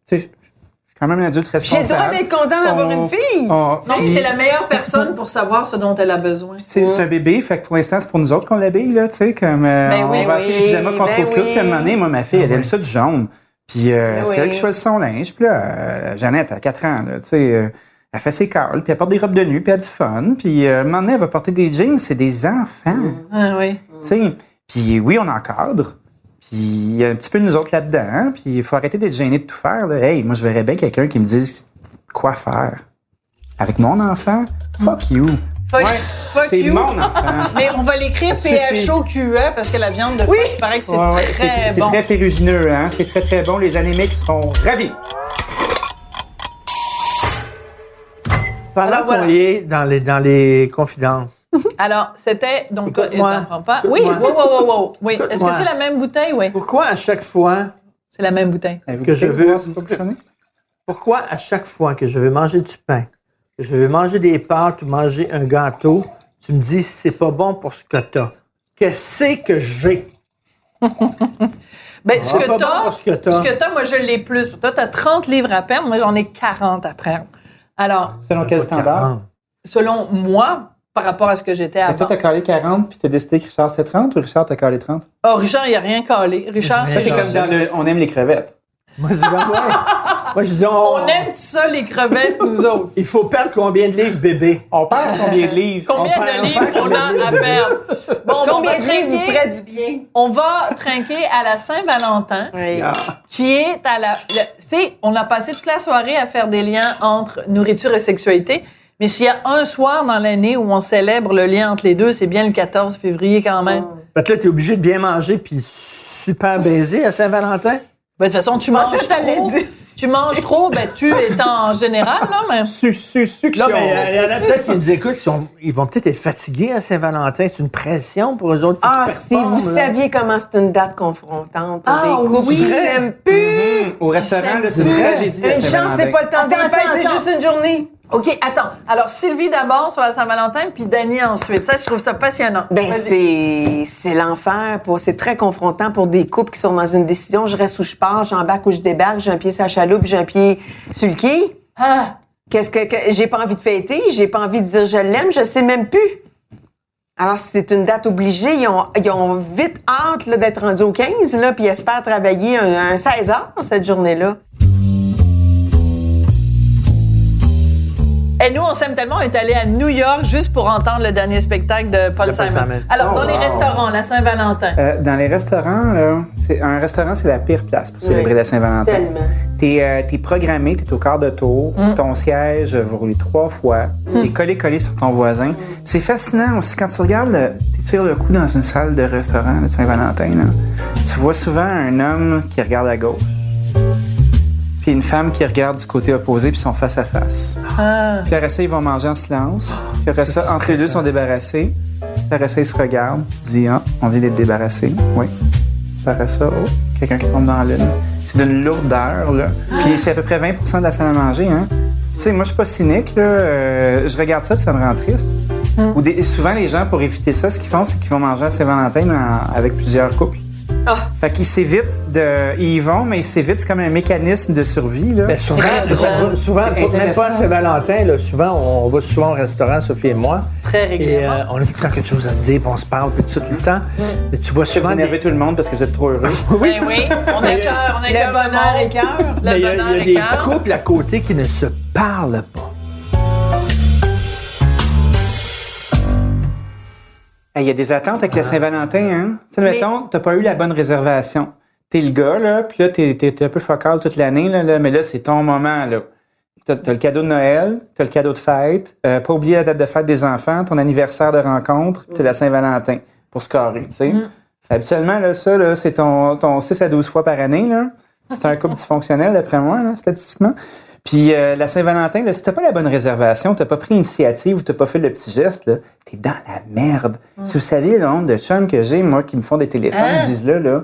Tu sais, je je suis quand même un adulte J'ai le responsable. droit d'être content d'avoir une fille. on- Non, c'est la meilleure personne pour savoir ce dont elle a besoin. C'est c'est un bébé, fait que pour l'instant, c'est pour nous autres qu'on l'habille, là, tu sais, comme euh, Ben on va oui, acheter des pyjamas qu'on ben trouve oui. puis à un moment donné, moi, ma fille, elle aime ça du jaune. Puis euh, Ben c'est elle qui choisit son linge, puis là, euh, Jeannette, à 4 ans, là, tu sais, euh, elle fait ses calls, puis elle porte des robes de nuit, puis elle a du fun, puis euh, à un moment donné, elle va porter des jeans, c'est des enfants, Ah oui. tu sais. Puis oui, on encadre, puis il y a un petit peu nous autres là-dedans, hein, puis il faut arrêter d'être gêné de tout faire, là. Hey, moi, je verrais bien quelqu'un qui me dise quoi faire. Avec mon enfant, fuck you. Fuck, fuck C'est you. mon enfant. *laughs* Mais on va l'écrire. P-H-O-Q-E parce que la viande de Oui. phoque, il paraît que c'est Ouais, ouais, très c'est c'est bon. très ferrugineux, hein? C'est très, très bon. Les anémiques seront ravis. Pendant qu'on voilà. y est dans les, dans les confidences, *laughs* Alors, c'était. Donc, toi, prends pas? Oui, Écoute-moi. wow, wow, wow, wow. Oui. Est-ce que c'est la même bouteille? Oui. pourquoi à chaque fois, C'est la même bouteille. Que je veux- pourquoi à chaque fois que je vais manger du pain, que je vais manger des pâtes ou manger un gâteau, tu me dis c'est pas bon pour ce que t'as. Qu'est-ce que j'ai? *laughs* Ben, ce Ah, que pas bon t'as, pour ce que t'as. ce que t'as, moi, je l'ai plus. Toi, t'as 30 livres à perdre. Moi, j'en ai 40 à perdre. Alors, Selon quel standard? Selon moi, par rapport à ce que j'étais Et toi, avant. t'as calé 40 puis t'as décidé que Richard c'était 30 ou Richard t'a calé 30? Oh, Richard, il a rien calé. Richard, c'est comme dans le On aime les crevettes. Moi, je dis, ben, ouais. Moi, je dis, on, On aime ça, les crevettes, nous autres. il faut perdre combien de livres, bébé? On perd combien de *laughs* livres? Combien On de livres on a à perdre? Bon, on Combien va de livres vous trinquer- ferait du bien? On va trinquer à la Saint-Valentin, Oui. qui est à la... Tu sais, on a passé toute la soirée à faire des liens entre nourriture et sexualité, mais s'il y a un soir dans l'année où on célèbre le lien entre les deux, c'est bien le 14 février quand même. Fait que là, t'es obligé de bien manger puis super baiser à Saint-Valentin? Ben, de toute façon, tu manges trop. dire. Tu manges trop, ben, tu étant en *laughs* général, là, mais... Su, su, succion. Non, mais il y en a peut-être qui nous écoutent, ils, sont- ils vont peut-être être fatigués à Saint-Valentin. C'est une pression pour eux autres. qui Ah, si vous là. saviez comment c'est une date confrontante pour Ah, des couples oui. qui s'aiment plus. Mhm. Au restaurant, là, c'est une Plus. tragédie. la Une chance, Saint-Valentin. c'est pas le temps des fêtes, c'est juste une journée. OK, attends. Alors, Sylvie d'abord sur la Saint-Valentin, puis Dany ensuite. Ça, je trouve ça passionnant. Ben, c'est, c'est l'enfer. Pour, c'est très confrontant pour des couples qui sont dans une décision. Je reste où je pars, j'embarque où je débarque, j'ai un pied sur la chaloupe, j'ai un pied sur le quai. Ah, Qu'est-ce que, que- j'ai pas envie de fêter, j'ai pas envie de dire je l'aime, je sais même plus. Alors, c'est une date obligée. Ils ont, ils ont vite hâte d'être rendus au 15, là, puis ils espèrent travailler un, un 16 heures cette journée-là. Et nous, on s'aime tellement, on est allé à New York juste pour entendre le dernier spectacle de Paul De Paul Simon. Simon. Alors, Oh, dans les wow. restaurants, la Saint-Valentin. Euh, dans les restaurants, là, c'est, un restaurant, c'est la pire place pour célébrer Oui. la Saint-Valentin. Tellement. T'es, euh, t'es programmé, t'es au quart de tour, ton siège va rouler trois fois, t'es collé-collé sur ton voisin. C'est fascinant aussi quand tu regardes, tu tires le coup dans une salle de restaurant de Saint-Valentin, là, tu vois souvent un homme qui regarde à gauche, puis une femme qui regarde du côté opposé, puis ils sont face à face. Ah. Puis après ça, ils vont manger en silence. Puis après Ça, entre les deux, sont débarrassés. Puis après ça, ils se regardent, disent Ah, on vient d'être débarrassés. Oui. Puis après ça, oh, quelqu'un qui tombe dans la lune. C'est d'une lourdeur, là. Puis c'est à peu près 20% de la salle à manger, hein. Tu sais, moi, je suis pas cynique, là. Euh, je regarde ça, puis ça me rend triste. Ou des- souvent, les gens, pour éviter ça, ce qu'ils font, c'est qu'ils vont manger à Saint-Valentin en- avec plusieurs couples. Fait qu'ils s'évitent de. Ils y vont, mais ils s'évitent. C'est comme un mécanisme de survie, là. Ben, souvent, Très c'est drôle. pas- souvent C'est pas- même pas à. Saint-Valentin, là, souvent, on va souvent au restaurant, Sophie et moi. Très Et régulièrement. euh, on a tout le temps quelque chose à se dire, puis on se parle, puis tout ça, tout le temps. Mais tu vois souvent. vous énerver des- tout le monde parce que vous êtes trop heureux. *laughs* Oui, oui. On a cœur, on a Le cœur. bonheur et cœur. Le Mais il y a, bonheur il y a et des cœur. couples à côté qui ne se parlent pas. Hey, Il y a des attentes avec la Saint-Valentin, hein? Tu sais, mettons, t'as pas eu la bonne réservation. T'es le gars, là, puis là, t'es, t'es- t'es un peu focal toute l'année, là, là, mais là, c'est ton moment, là. T'as, t'as le cadeau de Noël, t'as le cadeau de fête, euh, pas oublier la date de fête des enfants, ton anniversaire de rencontre, puis t'as la Saint-Valentin pour scorer, tu sais. Habituellement, là, ça, là, c'est ton, ton 6 à 12 fois par année, là. C'est un *laughs* couple dysfonctionnel, d'après moi, là, statistiquement. Puis euh, la Saint-Valentin, là, si t'as pas la bonne réservation, t'as pas pris l'initiative ou t'as pas fait le petit geste, là, t'es dans la merde. Si vous saviez le nombre de chums que j'ai, moi, qui me font des téléphones, Hein? ils disent là, là,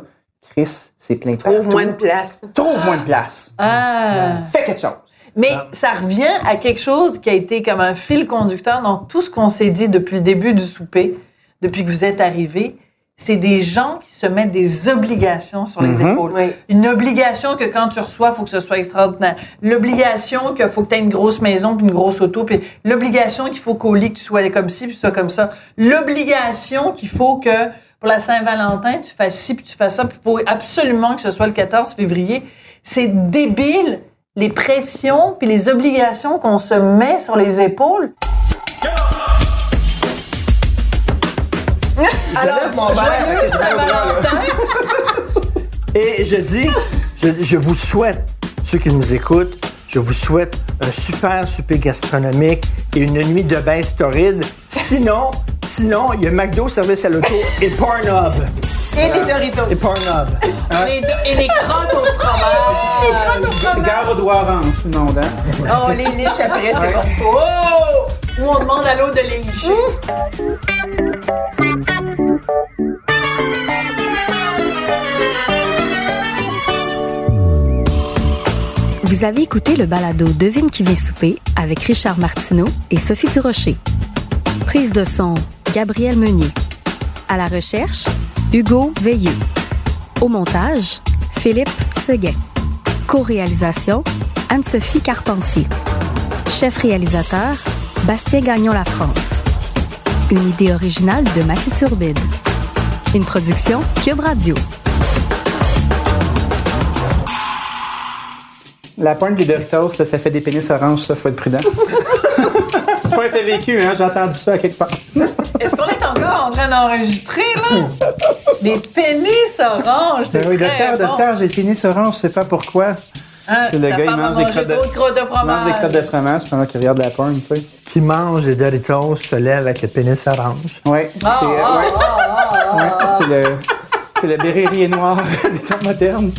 Chris, c'est plein de Trouve moins de place. Trouve moins de place. Ah. Fais quelque chose. Mais ça revient à quelque chose qui a été comme un fil conducteur dans tout ce qu'on s'est dit depuis le début du souper, depuis que vous êtes arrivés. C'est des gens qui se mettent des obligations sur les Mhm. épaules. Oui. Une obligation que quand tu reçois, il faut que ce soit extraordinaire. L'obligation qu'il faut que tu aies une grosse maison puis une grosse auto. Puis l'obligation qu'il faut qu'au lit, que tu sois comme ci puis tu sois comme ça. L'obligation qu'il faut que pour la Saint-Valentin, tu fasses ci puis tu fasses ça. Puis il faut absolument que ce soit le 14 février. C'est débile les pressions puis les obligations qu'on se met sur les épaules. Alors, mon Joyeux Saint-Valentin! Et je dis, je, je vous souhaite, ceux qui nous écoutent, je vous souhaite un super souper gastronomique et une nuit de bain torride. Sinon, sinon, il y a McDo, service à l'auto et Pornhub. Et les Doritos. Et Pornhub. Les et les crottes au fromage. Gare au doigt orange, tout le monde, hein? Oh, on les liche après, c'est bon. Oh! Ou on demande à l'autre de les licher. Vous avez écouté le balado Devine qui vient souper avec Richard Martineau et Sophie Durocher. Prise de son, Gabriel Meunier. À la recherche, Hugo Veilleux. Au montage, Philippe Seguin. Co-réalisation, Anne-Sophie Carpentier. Chef réalisateur, Bastien Gagnon La France. Une idée originale de Mathieu Turbide. Une production Cube Radio. La pointe des Doritos, là, ça fait des pénis oranges, ça, faut être prudent. *laughs* C'est pas un fait vécu, hein, j'ai entendu ça à quelque part. Est-ce qu'on est encore en train d'enregistrer, là? Des pénis oranges, c'est Ben oui, très docteur, bon. docteur, j'ai des pénis oranges, je sais pas pourquoi. Hein, le gars, il mange des crottes de- de Il mange des fromage. crottes de fromage pendant qu'il regarde la porn, tu sais. Qui mange des Doritos se lève avec le pénis orange. Ouais, Ah, c'est ah, ouais, ah, ouais, c'est le, c'est le noir *laughs* des temps modernes.